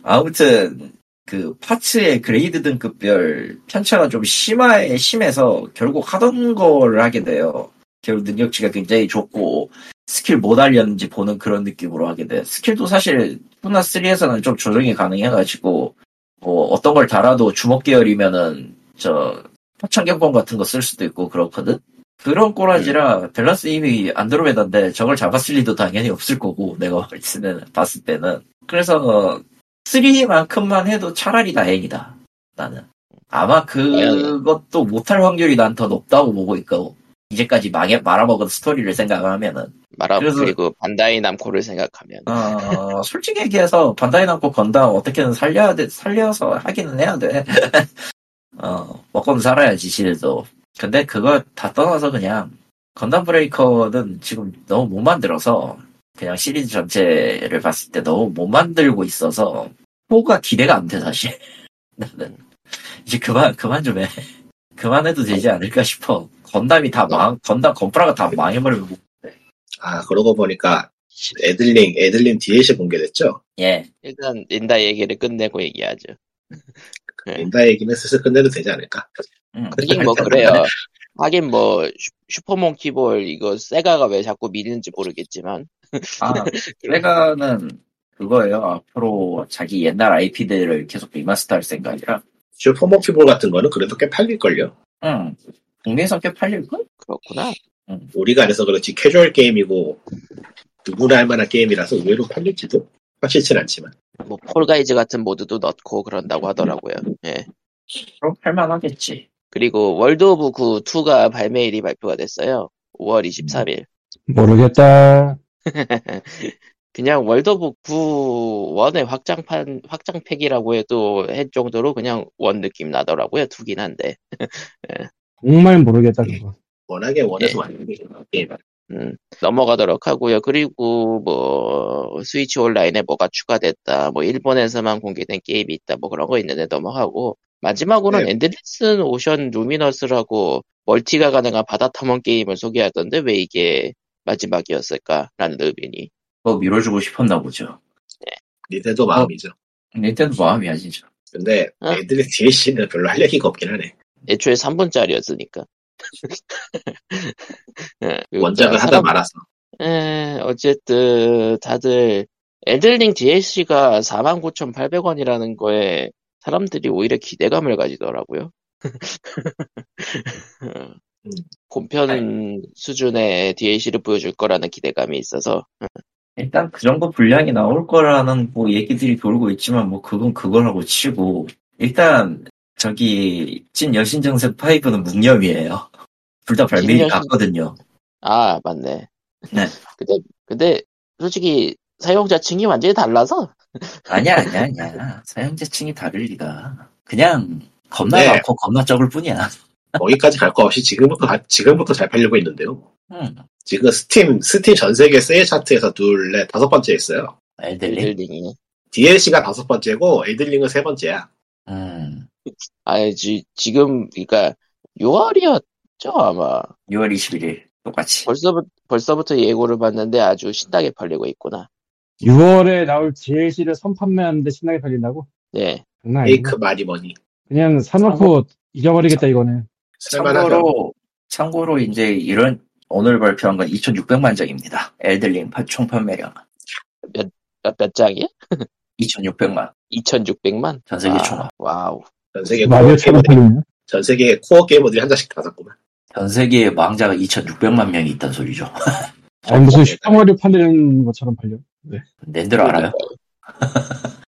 아무튼, 그, 파츠의 grade 등급별 편차가 좀 심해, 심해서, 결국 하던 걸 하게 돼요. 결국 능력치가 굉장히 좋고, 스킬 뭐 달렸는지 보는 그런 느낌으로 하게 돼. 스킬도 사실, 후나 3에서는 좀 조정이 가능해가지고, 뭐, 어떤 걸 달아도 주먹 계열이면은, 저, 포창경범 같은 거 쓸 수도 있고 그렇거든? 그런 꼬라지라 밸런스 이미 안드로메다인데 저걸 잡았을 리도 당연히 없을 거고, 내가 때는, 봤을 때는. 그래서, 3만큼만 해도 차라리 다행이다. 나는. 아마 그것도 못할 확률이 난 더 높다고 보고 있고, 이제까지 망해, 말아먹은 스토리를 생각하면은. 말아 그래서- 그리고 반다이 남코를 생각하면 어, 솔직히 얘기해서 반다이 남고 건담 어떻게든 살려야 돼, 살려서 하기는 해야 돼. 어, 먹고는 살아야지, 시리도. 근데 그거 다 떠나서 그냥, 건담 브레이커는 지금 너무 못 만들어서, 그냥 시리즈 전체를 봤을 때 너무 못 만들고 있어서, 4가 기대가 안 돼, 사실. 나는. 이제 그만, 그만 좀 해. 그만해도 되지 않을까 싶어. 건담이 다 망, 건담, 건프라가 다 망해버리고, 아, 그러고 보니까 애들링, 애들링 DLC 공개됐죠? 예. 일단 닌다 얘기를 끝내고 얘기하죠. 네. 인다 얘기는 슬슬 끝내도 되지 않을까? 음. 하긴 뭐 그래요. 하긴 뭐 슈- 슈퍼몽키볼 이거 세가가 왜 자꾸 미는지 모르겠지만 아, 세가는 그거예요. 앞으로 자기 옛날 IP들을 계속 리마스터 할 생각이라. 슈퍼몽키볼 같은 거는 그래도 꽤 팔릴걸요? 응. 국내에서 꽤 팔릴걸? 그렇구나. 우리가 안 해서 그렇지 캐주얼 게임이고 누구나 할 만한 게임이라서 의외로 팔릴지도 확실치 않지만 뭐 폴가이즈 같은 모드도 넣고 그런다고 하더라고요. 예. 그럼 팔만하겠지. 그리고 월드 오브 구 2가 발매일이 발표가 됐어요. 5월 23일. 모르겠다. 그냥 월드 오브 9 원의 확장판 확장팩이라고 해도 할 정도로 그냥 원 느낌 나더라고요. 두긴 한데. 정말 모르겠다 그거. 워낙에 원해서 예. 만든 게 게임. 음, 넘어가도록 하고요. 그리고 뭐 스위치 온라인에 뭐가 추가됐다. 뭐 일본에서만 공개된 게임이 있다. 뭐 그런 거 있는데 넘어가고 마지막으로는 네. 엔드리스 오션 루미너스라고 멀티가 가능한 바다 탐험 게임을 소개하던데 왜 이게 마지막이었을까라는 의문이. 뭐 밀어주고 싶었나 보죠. 닌텐도 어. 마음이죠. 닌텐도 마음이야 진짜. 근데 어? 엘든링 DLC는 별로 할 얘기가 없긴 하네. 애초에 3분짜리였으니까. 원작을 하다 말아서. 에, 어쨌든 다들 엘든링 DLC가 49,800원이라는 거에 사람들이 오히려 기대감을 가지더라고요. 본편 수준의 DLC를 보여줄 거라는 기대감이 있어서 일단 그 정도 분량이 나올 거라는 뭐 얘기들이 돌고 있지만 뭐 그건 그거라고 치고 일단 저기 찐 여신정생 5는 묵념이에요. 둘 다 발매일 찐 여신- 같거든요. 아 맞네. 네. 근데 근데 솔직히 사용자층이 완전히 달라서 아니야 아니야 아니야. 사용자층이 다를 리가. 그냥 겁나 네. 많고 겁나 적을 뿐이야. 거기까지 갈 거 없이 지금부터 다- 지금부터 잘 팔리고 있는데요. 음. 지금 스팀 스팀 전 세계 세일 차트에서 둘넷 다섯 번째 있어요. 애들리. 엔들링이 DLC가 다섯 번째고 엘든링은 세 번째야. 음. 아 지, 지금 그러니까 6월이었죠 아마 6월 21일 똑같이. 벌써부터 벌써부터 예고를 봤는데 아주 신나게 팔리고 있구나. 6월에 나올 DLC를 선판매하는데 신나게 팔린다고? 네. Take my money. 그냥 사놓고 잊어버리겠다. 살만하죠. 참고로 참고로 이제 이런 오늘 발표한 건 2,600만 장입니다. 엘든링 파- 총 판매량 몇, 몇 장이야? 2,600만 2,600만? 전 세계 아, 총합. 와우. 전 세계 게이머들이, 팔리네. 전 세계 코어 게이머들이 한 장씩 다 샀구만. 전 세계에 망자가 2,600만 명이 있다는 소리죠. 아니 무슨 슈퍼마리오 판다는 것처럼 팔려. 낸들 알아요?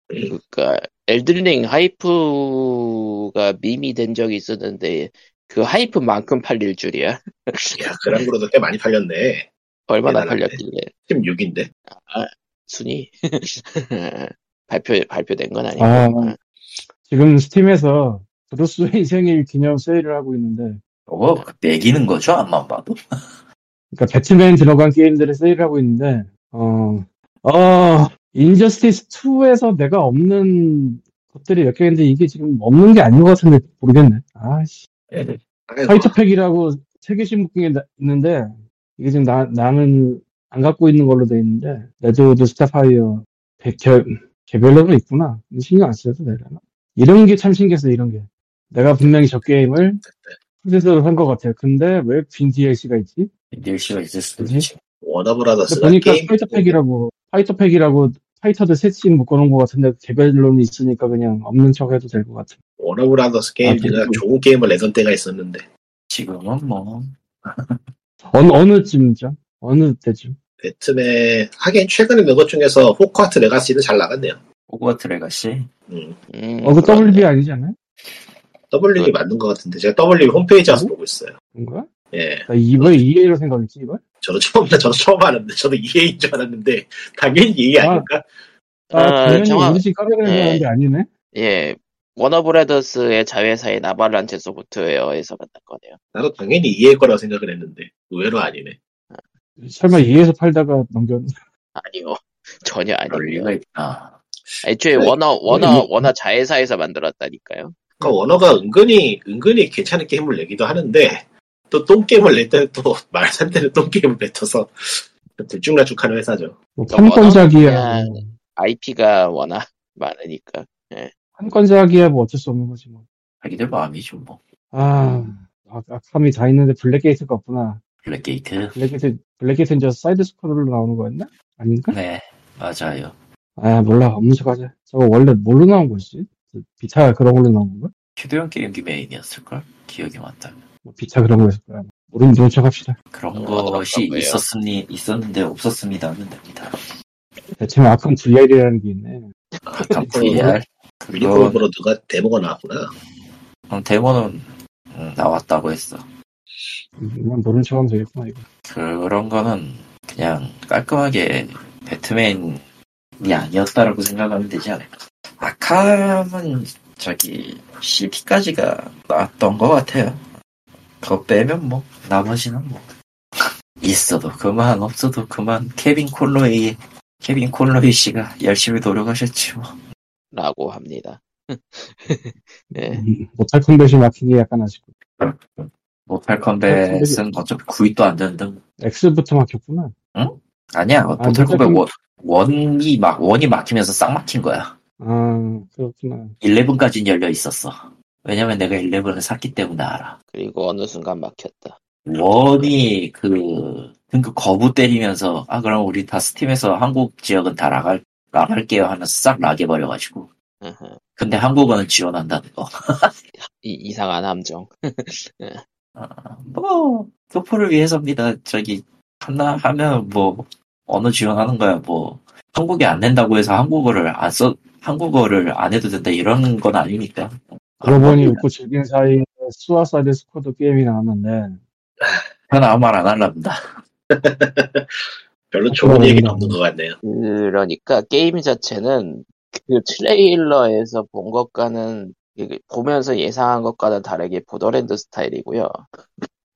그러니까 엘든링 hype가 밈이 된 적이 있었는데 그 hype만큼 팔릴 줄이야. 야, 그랑블루도 꽤 많이 팔렸네. 얼마나. 팔렸길래 16위인데. 순위 발표 발표된 건 아니고. 아. 지금 스팀에서 브루스 웨인 생일 기념 세일을 하고 있는데, 저거 맥이는 거죠? 암만 봐도. 그러니까 배트맨 들어간 게임들을 세일을 하고 있는데, 어, 어, 인저스티스 2에서 내가 없는 것들이 몇 개 있는데 이게 지금 없는 게 아닌 것 같은데 모르겠네. 아씨. 애들. 아이고, 파이터팩이라고 세 개씩 묶은 게 나- 있는데 이게 지금 나, 나는 안 갖고 있는 걸로 돼 있는데 레드후드 스타파이어 개, 개, 개별로도 있구나 신경 안 써도 되려나 이런 게 참 신기했어 이런 게 내가 분명히 저 게임을 풀세트로 산 것 같아 근데 왜 빈 DLC가 있지? DLC가 있을 수도? 있지. 워너브라더스가 보니까 게임 파이터팩이라고 파이터팩이라고 파이터들 셋씩 묶어놓은 것 같은데 개별로는 있으니까 그냥 없는 척 해도 될 것 같아 워너브라더스 게임즈가 아, 좋은 게임을 내던 때가 있었는데 지금은 뭐 어느 어느 쯤이죠? 어느 때쯤? 배트맨 하긴 최근에 낸 것 중에서 호그와트 레가시는 잘 나갔네요. 호그와트 레가시 음. 음, 어 그 그러네. WB 아니지 않아요? WB 맞는 것 같은데 제가 WB 홈페이지 와서 보고 있어요. 뭔가? 예, 나 이걸 EA로 생각했지 이걸? 저도 처음 저도 처음 알았는데 저도 EA인 줄 알았는데 당연히 EA 아. 아닐까? 아, 아, 당연히 정확- 우리 집 까르르는 네. 건데 아니네? 예. 워너브라더스의 자회사인 아발란체 소프트웨어에서 만난 거네요. 나도 당연히 EA 거라고 생각을 했는데 의외로 아니네. 설마 EA에서 팔다가 넘겼, 아니요. 전혀 그럴 리가. 있다. 애초에 네. 워너 워너 이- 워너 자회사에서 만들었다니까요. 그러니까 워너가 은근히 은근히 괜찮은 게임을 내기도 하는데 또 똥 게임을 낼 때는 또 말산대로 똥 게임을 뱉어서 들쭉날쭉하는 회사죠. 뭐 그러니까 뭐. IP가 워낙 많으니까. 판권작이야 뭐 어쩔 수 없는 거지 뭐. 자기들 마음이죠 뭐. 아, 아, 아캄이 다 있는데 블랙게이트가 없구나. 블랙게이트. 블랙게이트, 블랙게이트는 저 side scroll로 나오는 거였나? 아닌가? 네 맞아요. 아, 몰라. 없는 척 하자. 저거 원래 뭘로 나온 거지? 그 비타 그런 걸로 나온 건가? 휴대용 게임기 메인이었을걸? 기억이 맞다면. 뭐 비타 그런 거였을 거야. 모르는 모른 척 합시다. 그런 어, 것이? 있었으니 있었는데 없었습니다 하면 됩니다. 대체 아캄 VR이라는 게 있네. 아까 VR 미니프로브로 누가 데모가 나왔구나. 음, 데모는 음, 나왔다고 했어. 그냥 모른 척 하면 되겠구나, 이거. 그런 거는 그냥 깔끔하게 배트맨 이 아니었다라고 생각하면 되지 않을까. 아캄은 저기 CP까지가 나왔던 것 같아요. 그거 빼면 뭐 나머지는 뭐 있어도 그만 없어도 그만 케빈 콜로이 케빈 콜로이 씨가 열심히 노력하셨지 뭐. 라고 합니다. 예. 음, 모탈 컴뱃이 막힌 게 약간 아쉽고. 모탈 컴뱃은 어차피 구입도 안 되는데 X부터 막혔구나. 아니야 아, 모탈 컴뱃 모탈 원, 원이 막 원이 막히면서 싹 막힌 거야 아, 그렇구나. 11까지는 열려 있었어 왜냐면 내가 11을 샀기 때문에 알아 그리고 어느 순간 막혔다. 원이 그 등급 거부 때리면서 아 그럼 우리 다 스팀에서 한국 지역은 다 나갈 나갈게요 하면서 싹 나가 버려가지고. 근데 한국어는 지원한다는 거. 이, 이상한 함정. 아, 뭐 교포를 위해서입니다. 저기 하나 하면 뭐 언어 지원하는 거야. 뭐 한국에 안 낸다고 해서 한국어를 안 써, 한국어를 안 해도 된다 이런 건 아니니까. 그러고 보니 웃고 즐긴 사이에 수아사이드 스쿼드 게임이 나왔는데, 저는 아무 말 안 할랍니다. 별로 좋은 얘기는 없는 것 같네요. 그러니까 게임 자체는 그 트레일러에서 본 것과는 이게 보면서 예상한 것과는 다르게 보더랜드 스타일이고요.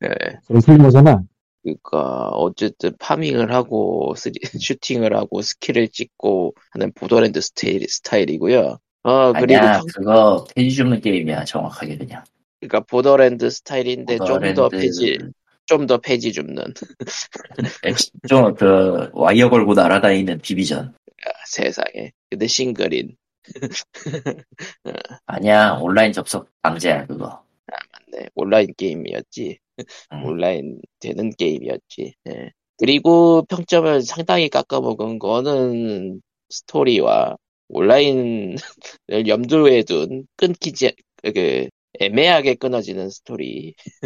예. 그런 풀리잖아. 그러니까 어쨌든 farming을 하고 스리- 슈팅을 하고 스킬을 찍고 하는 보더랜드 스타일, 스타일이고요. 어 그리고 아니야 평- 그거 폐지 줍는 게임이야 정확하게 그냥. 그러니까 보더랜드 스타일인데 좀더 보더랜드- 폐지 좀더 폐지 줍는 좀그 와이어 걸고 날아다니는 디비전. 아, 세상에. 근데 싱글인 아니야 온라인 접속 강제야 그거. 네, 온라인 게임이었지. 음. 온라인 되는 게임이었지. 예. 그리고 평점을 상당히 깎아먹은 거는 스토리와 온라인을 염두에 둔 끊기지 그 애매하게 끊어지는 스토리.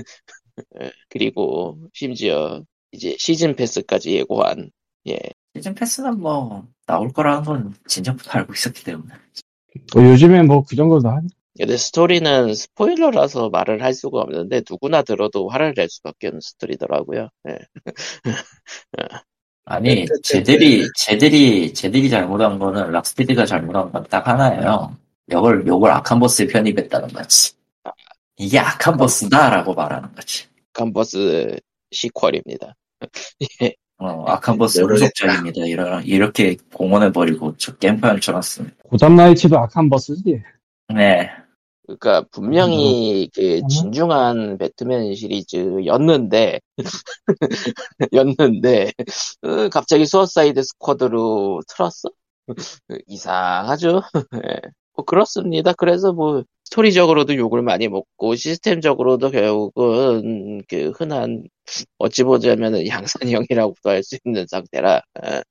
예, 그리고 심지어 이제 시즌 패스까지 예고한 예. 시즌 패스는 뭐 나올 거라는 건 진작부터 알고 있었기 때문에. 뭐 요즘에 뭐 그 정도 다 하니. 근데 스토리는 스포일러라서 말을 할 수가 없는데 누구나 들어도 화를 낼 수밖에 없는 스토리더라고요. 예. 아니, 쟤들이, 쟤들이, 쟤들이 잘못한 거는, 락스피드가 잘못한 건 딱 하나예요. 요걸, 요걸 악한 버스에 편입했다는 거지. 이게 악한 버스다라고 말하는 거지. 깜버스 시퀄입니다. 어, 악한 버스. 후속작입니다. 이런, 이렇게 공언해버리고, 저 게임판을 쳐놨습니다. 고담 나이츠도 악한 버스지. 네. 그러니까 분명히 그 음. 진중한 배트맨 시리즈였는데 였는데 어, 갑자기 수어사이드 스쿼드로 틀었어? 이상하죠. 예. 뭐 그렇습니다. 그래서 뭐 스토리적으로도 욕을 많이 먹고 시스템적으로도 결국은 그 흔한 어찌 보자면은 양산형이라고도 할 수 있는 상태라 예.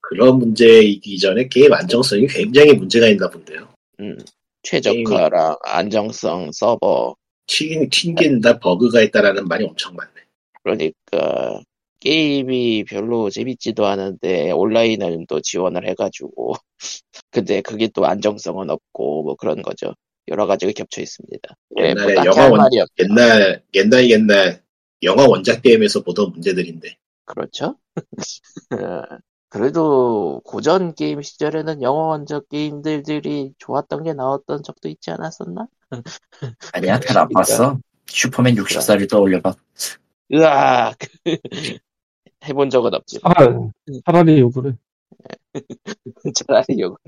그런 문제이기 전에 게임 안정성이 굉장히 문제가 있나 본데요. 음, 최적화랑 안정성 서버 튀긴, 튕긴다, 버그가 있다라는 말이 엄청 많네. 그러니까 게임이 별로 재밌지도 않은데 온라인을 또 지원을 해가지고 근데 그게 또 안정성은 없고 뭐 그런 거죠. 여러 가지가 겹쳐 있습니다. 예, 뭐 옛날에 딱히 영화 할 원-. 옛날, 옛날, 옛날 영화 원작 게임에서 보던 문제들인데. 그렇죠. 그래도 고전 게임 시절에는 영화 원작 게임들이 좋았던 게 나왔던 적도 있지 않았었나? 아니야, 잘 안 봤어. 슈퍼맨 60살이 떠올려봐. 으악 해본 적은 없지. 차라리, 차라리 욕을 해. 차라리 욕을.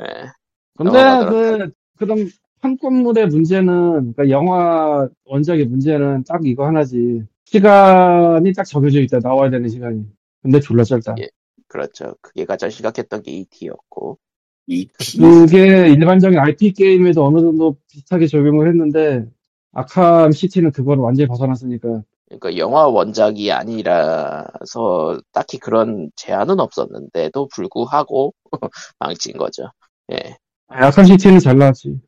예. 근데 그, 그런 판권물의 문제는, 그러니까 영화 원작의 문제는 딱 이거 하나지. 시간이 딱 정해져 있다. 나와야 되는 시간이. 근데 졸라 짧다. 예. 그렇죠. 그게 가장 심각했던 게 ET였고. 이 티, 그게 일반적인 IP 게임에도 어느 정도 비슷하게 적용을 했는데, 아캄 시티는 그거를 완전히 벗어났으니까. 그러니까 영화 원작이 아니라서 딱히 그런 제한은 없었는데도 불구하고 망친 거죠. 예. 아캄 시티는 잘 나왔지.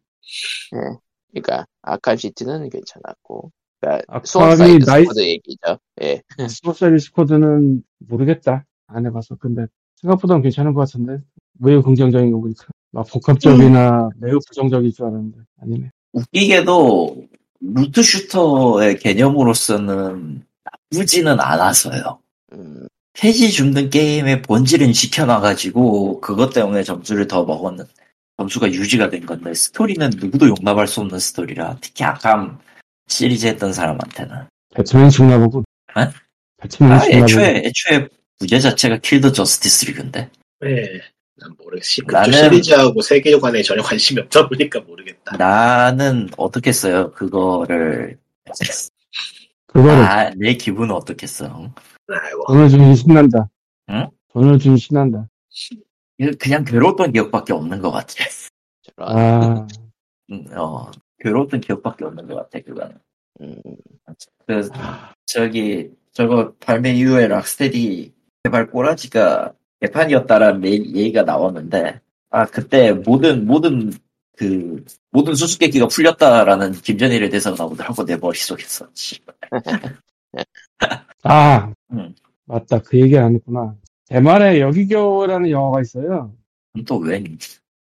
그러니까 아캄 시티는 괜찮았고. 그러니까 아캄이 수어사이드 나이- 스쿼드 얘기죠. 예. 수어사이드 스쿼드는 모르겠다. 안 해봐서. 근데 생각보다는 괜찮은 것 같은데. 매우 긍정적인 거 보니까. 막 복합적이나 매우 부정적일 줄 알았는데. 아니네. 웃기게도, loot shooter의 개념으로서는 나쁘지는 않아서요. 음, 폐지 줍는 게임의 본질은 지켜놔가지고 그것 때문에 점수를 더 먹었는데 점수가 유지가 된 건데 스토리는 누구도 용납할 수 없는 스토리라 특히 아캄 시리즈 했던 사람한테는 배트맨 죽나 보고. 에? 배트맨 아. 애초에 애초에 부제 자체가 킬 더 저스티스 리그인데 네. 난 모르겠어. 나는-. 시리즈하고 세계관에 전혀 관심이 없다 보니까 모르겠다. 나는 어떻게 써요 그거를 그거를 아, 내 기분은 어떻겠어 아이고. 돈을 주니 신난다. 응? 돈을 주니 신난다. 이거 그냥 괴로웠던 기억밖에 없는 것 같아. 아, 음, 어 괴로웠던 기억밖에 없는 것 같아 그거는 음, 그 저기 저거 발매 이후에 락스테디 개발 꼬라지가 개판이었다라는 얘- 얘기가 나왔는데 아 그때 모든 모든 그 모든 수수께끼가 풀렸다라는 김전일의 대사가 나오더라고 내 머릿속에서. 아, 응. 맞다. 그 얘기 안 했구나. 대만에 여기교라는 영화가 있어요. 또 왜?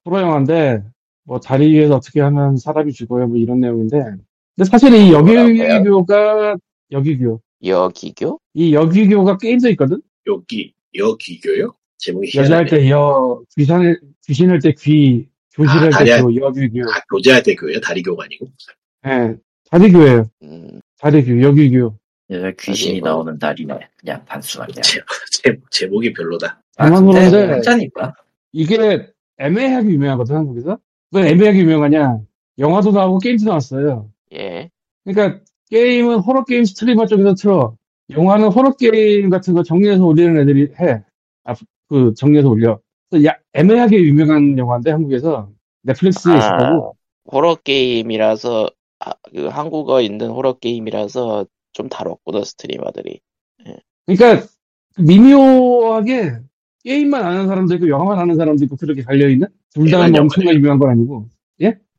호러 영화인데, 뭐, 다리 위에서 어떻게 하면 사람이 죽어요, 뭐 이런 내용인데. 근데 사실 이 여기교가, 여기교. 여기교? 이 여기교가 게임도 있거든? 여기, 여기교요? 제목이 여자할. 때 여, 귀신을, 귀신할 때 귀, 교실할 아, 때. 교, 여기교. 아, 교제할 때 교요? 다리교가 아니고? 예, 다리교예요. 음, 다리교, 여기교. 여자 귀신이 뭐. 나오는 다리네 그냥 단순하게 제, 제, 제목이 별로다. 아, 근데 한자니까 이게 애매하게 유명하거든, 한국에서. 왜 애매하게 유명하냐? 영화도 나오고 게임도 나왔어요. 예. 그러니까 게임은 호러 게임 스트리머 쪽에서 틀어. 영화는 호러 게임 같은 거 정리해서 올리는 애들이 해. 아, 그 정리해서 올려. 야- 애매하게 유명한 영화인데 한국에서 넷플릭스에 있었다고. 호러 게임이라서 아, 그 한국어 있는 호러 게임이라서 좀 다뤘구나 스트리머들이. 그러니까 미묘하게 게임만 아는 사람도 있고 영화만 아는 사람도 있고 그렇게 갈려 있는. 둘다 대만 엄청나게 유명한 건 아니고.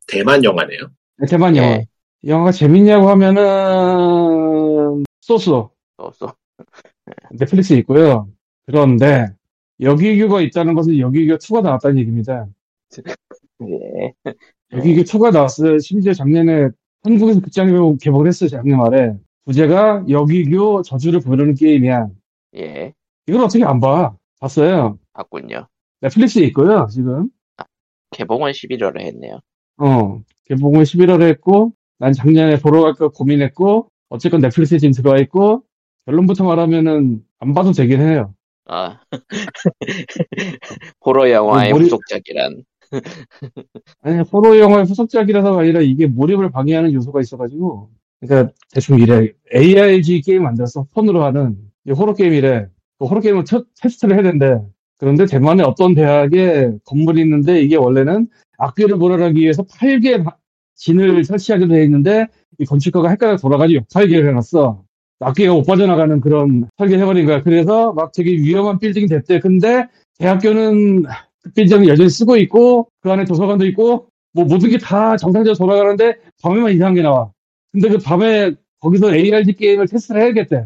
대만 영화네요. 대만 영화. 예. 영화가 재밌냐고 하면은 쏘쏘. 없어. 넷플릭스에 있고요. 그런데 여기규가 있다는 것은 여기규 2가 나왔다는 얘기입니다. 예. 여기규 2가 나왔어요. 심지어 작년에 한국에서 극장으로 개봉을 했어요. 작년 말에. 부제가 여기규 저주를 부르는 게임이야. 예. 이걸 어떻게 안 봐? 봤어요. 봤군요. 넷플릭스에 있고요. 지금. 개봉은 11월에 했네요. 어. 개봉을 11월에 했고 난 작년에 보러 갈까 고민했고 어쨌건 넷플릭스에 지금 들어와 있고 결론부터 말하면은 안 봐도 되긴 해요. 아. 호러 영화의 머리- 후속작이란. 아니, 호러 영화의 후속작이라서가 아니라 이게 몰입을 방해하는 요소가 있어가지고, 그러니까 대충 이래. ARG 게임 만들어서 폰으로 하는 이 호러 게임이래. 그 호러 게임을 첫 테스트를 해야 된대. 그런데 대만에 어떤 대학에 건물이 있는데 이게 원래는 악귀를 몰아내기 위해서 8개 진을 설치하게 돼 있는데 이 건축가가 헷갈려 돌아가지고 역설계를 해놨어. 악기가 못 빠져나가는 그런 설계를 해버린 거야. 그래서 막 되게 위험한 빌딩이 됐대. 근데 대학교는 그 빌딩을 여전히 쓰고 있고 그 안에 도서관도 있고 뭐 모든 게 다 정상적으로 돌아가는데 밤에만 이상한 게 나와. 근데 그 밤에 거기서 ARG 게임을 테스트를 해야겠대.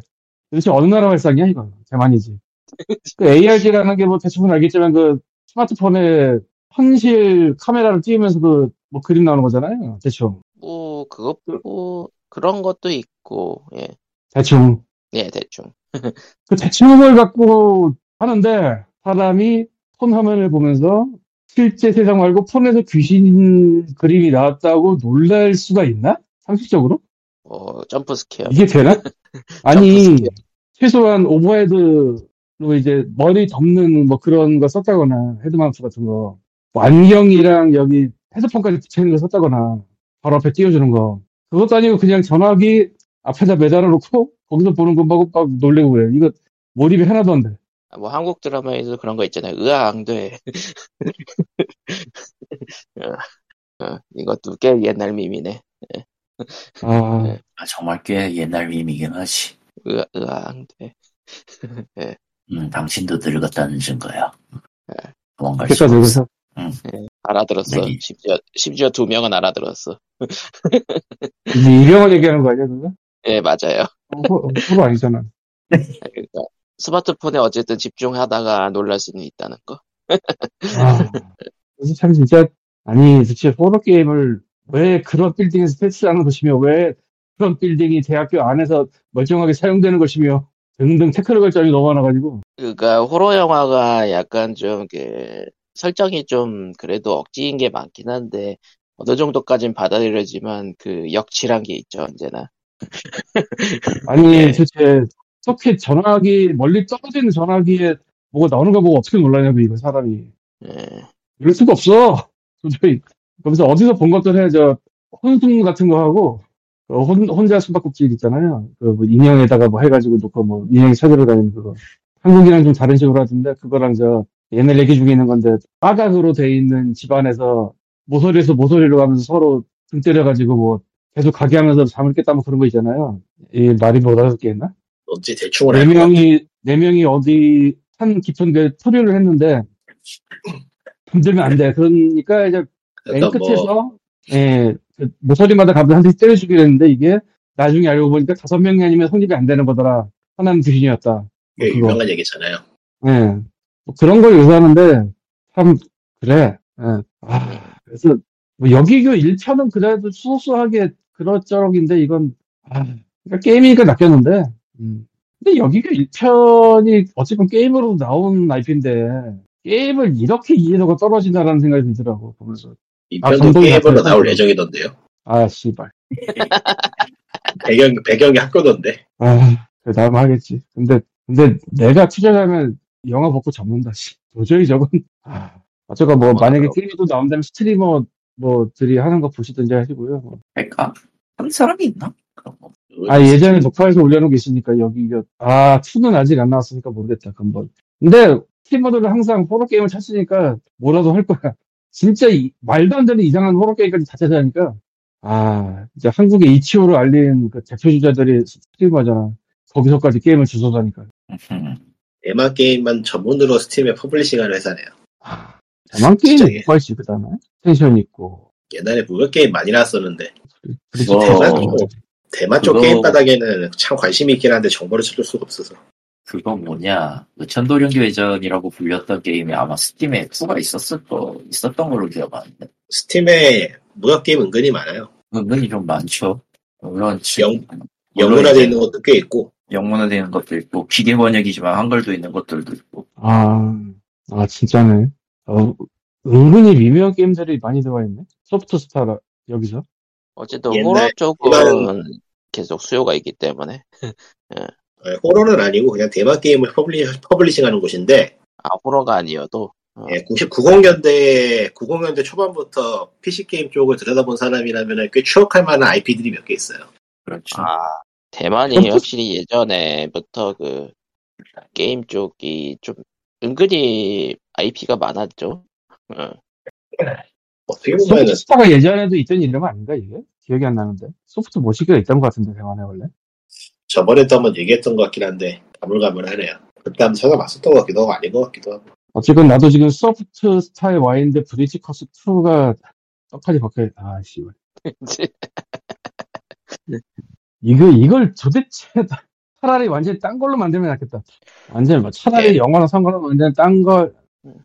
도대체 어느 나라 발상이야 이거? 대만이지. 그 ARG라는 게 뭐 대충은 알겠지만 그 스마트폰에 현실 카메라를 띄우면서 그뭐 그림 나오는 거잖아요. 대충. 뭐 그것 뭐 그런 것도 있고 예. 대충. 예, 대충. 그 대충을 갖고 하는데 사람이 폰 화면을 보면서 실제 세상 말고 폰에서 귀신 그림이 나왔다고 놀랄 수가 있나? 상식적으로? 어, jump scare. 이게 되나? 아니, 최소한 overhead 로 이제 머리 덮는 뭐 그런 거 썼다거나 head mount 같은 거 뭐 안경이랑 여기 헤드폰까지 붙여있는 거 썼다거나 바로 앞에 띄워주는 거 그것도 아니고 그냥 전화기 앞에다 매달아 놓고 거기서 보는 거 보고 막 놀래고 그래 이거 몰입이 하나도 안 돼. 뭐 한국 드라마에도 그런 거 있잖아요. 으앙 돼. 어, 어, 이것도 꽤 옛날 밈이네. 아, 네. 아, 정말 꽤 옛날 밈이긴 하지 으, 으앙 돼. 음, 당신도 늙었다는 증거야 네. 도망갈 수 없어 늙어서 알아들었어. 네. 심지어 심지어 두 명은 알아들었어. 이제 이병헌 얘기하는 거 아니야 그거? 예, 맞아요. 호, 호로 아니잖아. 그러니까 스마트폰에 어쨌든 집중하다가 놀랄 수는 있다는 거. 아, 그래서 참 진짜 아니 도대체 호러 게임을 왜 그런 빌딩에서 테스트하는 것이며 왜 그런 빌딩이 대학교 안에서 멀쩡하게 사용되는 것이며 등등 테크닉 결점이 너무 많아가지고 그러니까 호러 영화가 약간 좀 그 설정이 좀 그래도 억지인 게 많긴 한데 어느 정도까진 받아들여지만 그 역칠한 게 있죠 언제나. 아니 예. 도대체 어떻게 전화기 멀리 떨어지는 전화기에 뭐가 나오는 거 보고 어떻게 놀라냐고 이거 사람이 예. 이럴 수가 없어 도저히 그래서 어디서 본 것들 해저 혼숭 같은 거 하고 그 혼, 혼자 숨바꼭질 있잖아요 그 뭐 인형에다가 뭐 해가지고 놓고 뭐 인형 찾으러 다니는 그거 한국이랑 좀 다른 식으로 하던데 그거랑 저 옛날 얘기 중에 있는 건데 빠각으로 돼 있는 집안에서 모서리에서 모서리로 가면서 서로 등 때려가지고 뭐 계속 가게 하면서 잠을 깼다 뭐 그런 거 있잖아요 이 말이 못 알아듣겠나? 뭔지 대충은 네 알것 같아. 명이 네 명이 어디 산 깊은 데 토류를 했는데 힘들면 안 돼. 그러니까 이제 맨 그러니까 뭐 끝에서 예, 그 모서리마다 가면 한 대씩 때려주기로 했는데 이게 나중에 알고 보니까 다섯 명이 아니면 성립이 안 되는 거더라. 하나는 귀신이었다. 꽤 그거. 유명한 얘기잖아요. 예. 뭐 그런 걸 요구하는데 참 그래. 예. 아, 그래서 뭐 여기교 1편은 그래도 소소하게 그럴저럭인데 이건 아, 그러니까 게임이니까 낚였는데. 음. 근데 여기교 1편이 어쨌든 게임으로 나온 IP인데 게임을 이렇게 이해도가 떨어진다라는 생각이 들더라고 보면서. 이 아, 편도 게임으로. 나올 예정이던데요. 아 씨발. 배경 배경이 학교던데. 아, 그 다음 하겠지. 근데, 근데 내가 투자하면 영화 벗고 접는다, 씨. 도저히 저건, 아. 어쨌건 뭐, 만약에 그렇더라고. 게임도 나온다면 스트리머, 뭐들이 하는 거 보시든지 하시고요. 뭐. 할까? 하는 사람이 있나? 그런 거. 아, 예전에 녹화해서 올려놓은 게 있으니까, 여기, 이거, 아, 2는 아직 안 나왔으니까 모르겠다, 뭐. 근데, 스트리머들은 항상 호러 게임을 찾으니까 뭐라도 할 거야. 진짜 이- 말도 안 되는 이상한 호러 게임까지 다 찾아하니까, 아, 이제 한국의 이치오를 알린 그 대표 주자들이 스트리머잖아. 거기서까지 게임을 주워다니까. 음, 대만 게임만 전문으로 스팀에 퍼블리싱하는 회사네요. 대만 게임 진짜 못 갈지, 그 다음에. 텐션 있고. 옛날에 무료 게임 많이 나왔었는데 어, 대만 뭐 대만 쪽 그거- 게임 바닥에는 참 관심이 있긴 한데 정보를 찾을 수가 없어서 그거 뭐냐. 의천도령교회전이라고 불렸던 게임이 아마 스팀에 2가 있었을 거, 있었던 걸로 기억하는데. 스팀에 무료 게임 은근히 많아요. 은근히 좀 많죠. 물론 지금 영- 영문화되어 있는 것도 꽤 있고 영문화되는 것도 있고 기계 번역이지만 한글도 있는 것들도 있고 아, 아, 진짜네. 어, 은근히 미묘한 게임들이 많이 들어와 있네. 소프트 스타라, 여기서. 어쨌든 호러 쪽은 계속 수요가 있기 때문에 예, 호러는 아니고 그냥 대만 게임을 publi-, publishing하는 곳인데 아 호러가 아니어도 예, 90, 90년대 90년대 초반부터 PC 게임 쪽을 들여다본 사람이라면 꽤 추억할 만한 IP들이 몇 개 있어요. 그렇죠. 아 대만이 확실히 예전에부터 그 게임 쪽이 좀 은근히 IP가 많았죠. 어. 어떻게 보면은 소프트 스타가 예전에도 있던 이름 아닌가, 이게? 기억이 안 나는데. 소프트 모시기가 있던 것 같은데, 대만에 원래. 저번에도 한번 얘기했던 것 같긴 한데 가물가물하네요. 그때 한번 찾아봤었던 것 같기도 하고 아닌 것 같기도 하고 어쨌건 나도 지금 소프트 스타에 와 있는데, 브리지 커스 2가 떡하니 박혀, 아, 씨발. 이거, 이걸 도대체, 차라리 완전히 딴 걸로 만들면 낫겠다. 완전히 뭐, 차라리 예. 영화랑 상관없는 완전히 딴 걸,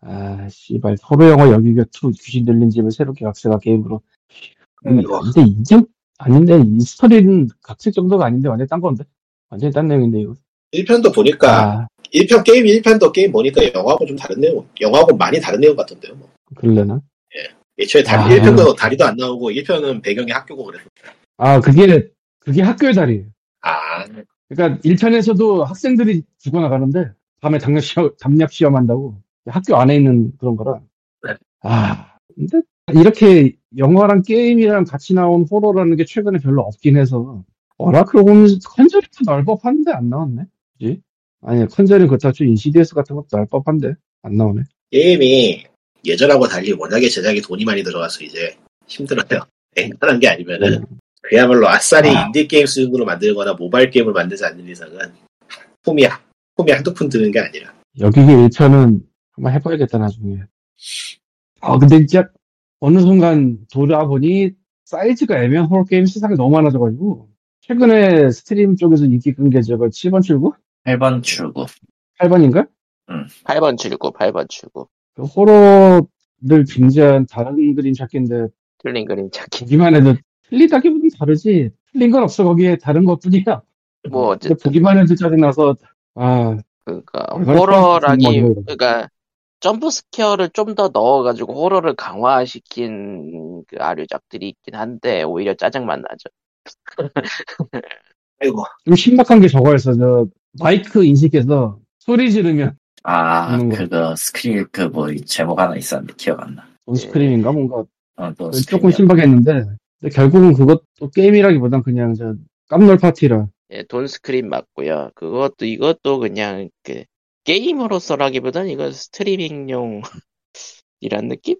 아, 씨발, 호러 영화 여기가 2 귀신 들린 집을 새롭게 각색한 게임으로. 음, 뭐. 근데 이게, 아닌데, 이 스토리는 각색 정도가 아닌데, 완전히 딴 건데? 완전히 딴 내용인데, 이거. 1편도 보니까 아, 1편 게임 1편도 게임 보니까 영화하고 좀 다른 내용 영화하고 많이 다른 내용 같던데요. 뭐. 그럴래나? 애초에 다리, 아. 1편도 다리도 안 나오고 1편은 배경이 학교고 그래서 아, 그게, 그게 학교의 달이에요. 아 그러니까 1편에서도 학생들이 죽어나가는데 밤에 담력 시험, 담력 시험 한다고 학교 안에 있는 그런 거라. 네. 아, 근데 이렇게 영화랑 게임이랑 같이 나온 호러라는 게 최근에 별로 없긴 해서 어라클 홈즈 컨저링도 나올 법한데 안 나왔네. 그지? 아니 컨저링 그렇다 쳐 인시디어스 같은 것도 나올 법한데 안 나오네. 게임이 예전하고 달리 워낙에 제작에 돈이 많이 들어가서 이제 힘들어요. 앵간한 게 아니면은 그야말로 아싸리 아. 인디 게임 수준으로 만들거나 모바일 게임을 만들지 않는 이상은 돈이 돈이 한두 푼 드는 게 아니라 여귀교 1편은 한번 해봐야겠다 나중에. 아 근데 진짜 어느 순간 돌아보니 사이즈가 애매한 호러 게임 세상에 너무 많아져가지고 최근에 stream 쪽에서 인기 끈게 저거 7번 출구? 8번 출구. 8번인가? 8번 출구, 8번 출구. 그 호러를 빙자한 다른 그림 찾기인데 틀린 그림 찾기. 보기만 해도 틀리다기보단 다르지 틀린 건 없어 거기에 다른 것 뿐이야 뭐 근데 어쨌든 보기만 해도 짜증나서 아, 그러니까 얼마나 호러라기 그러니까 jump scare를 좀 더 넣어가지고 호러를 강화시킨 그 아류작들이 있긴 한데 오히려 짜증만 나죠. 아이고 좀 신박한 게 저거였어. 저 마이크 인식해서 소리 지르면 아, 거. 그거 Scream 그뭐 제목 하나 있었는데 기억 안 나. Don't Scream인가 뭔가 어, 또 조금 Scream이야. 신박했는데 근데 결국은 그것도 게임이라기보단 그냥 저 깜놀 파티라. 예, 돈 스크린 맞고요. 그것도 이것도 그냥 그 게임으로서라기보단 이건 스트리밍용 이란 느낌?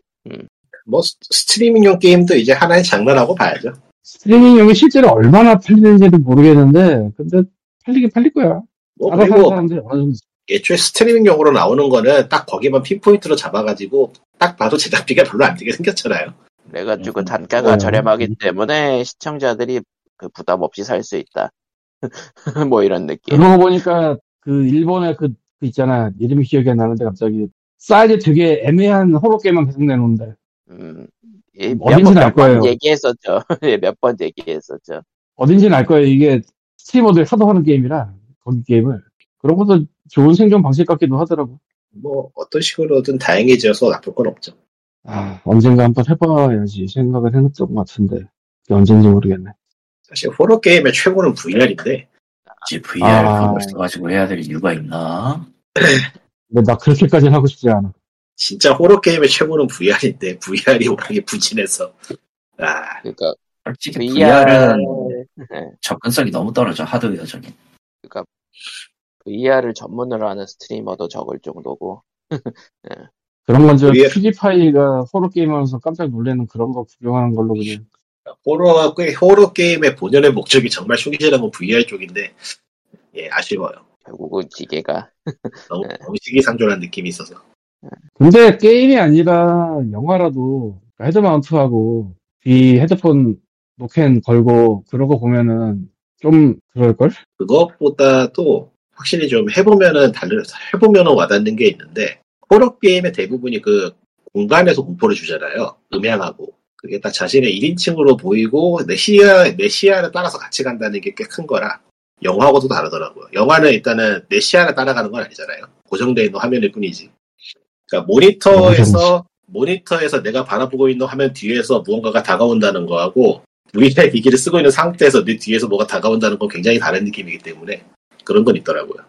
뭐 스- 스트리밍용 게임도 이제 하나의 장르라고 봐야죠. 스트리밍용이 실제로 얼마나 팔리는지는 모르겠는데 근데 팔리긴 팔릴 거야. 뭐 그리고 사람들이 어느 정도 애초에 스트리밍용으로 나오는 거는 딱 거기만 pinpoint로 잡아가지고 딱 봐도 제작비가 별로 안 들게 생겼잖아요. 그래가지고 음, 단가가 어. 저렴하기 때문에 시청자들이 그 부담 없이 살 수 있다. 뭐 이런 느낌. 그러고 보니까 그 일본의 그, 그 있잖아 이름이 기억이 안 나는데 갑자기 사이즈 되게 애매한 호러 게임만 계속 내놓는데 음, 예, 어딘지는 알 거예요. 얘기했었죠. 예, 몇 번 얘기했었죠. 어딘지는 알 거예요. 이게 스트리머들이 하도 하는 게임이라 거기 게임을 그런 것도 좋은 생존 방식 같기도 하더라고. 뭐 어떤 식으로든 다행해져서 나쁠 건 없죠. 아 언젠가 한번 해봐야지 생각을 해놨던 것 같은데 언젠지 모르겠네. 사실 호러 게임의 최고는 VR인데 굳이 VR 아. 그걸 써가지고 해야 될 이유가 있나? 근데 나 그렇게까지는 하고 싶지 않아. 진짜 호러 게임의 최고는 VR인데 VR이 워낙에 부진해서. 아. 그러니까 솔직히 VR VR은 접근성이 너무 떨어져 하드웨어적인. VR을 전문으로 하는 스트리머도 적을 정도고. 그런 건저 우리의- 퓨디파이가 호러 게임하면서 깜짝 놀래는 그런 거 구경하는 걸로 그냥. 호러 꽤 호러 게임의 본연의 목적이 정말 흉기질한 건 VR 쪽인데 예 아쉬워요. 결국은 기계가. 너무, 네. 너무 시기상조한 느낌이 있어서 근데 게임이 아니라 영화라도 헤드마운트하고 귀 헤드폰 노캔 걸고 그러고 보면은 좀 그럴걸? 그것보다도 확실히 좀 해보면은 달려 해보면은 와닿는 게 있는데 호러 게임의 대부분이 그 공간에서 공포를 주잖아요. 음향하고 그게 다 자신의 1인칭으로 보이고 내 시야 내 시야를 따라서 같이 간다는 게 꽤 큰 거라 영화하고도 다르더라고요. 영화는 일단은 내 시야를 따라가는 건 아니잖아요. 고정되어 있는 화면일 뿐이지. 그러니까 모니터에서 모니터에서 내가 바라보고 있는 화면 뒤에서 무언가가 다가온다는 거하고 VR 기기를 쓰고 있는 상태에서 내 뒤에서 뭐가 다가온다는 건 굉장히 다른 느낌이기 때문에 그런 건 있더라고요.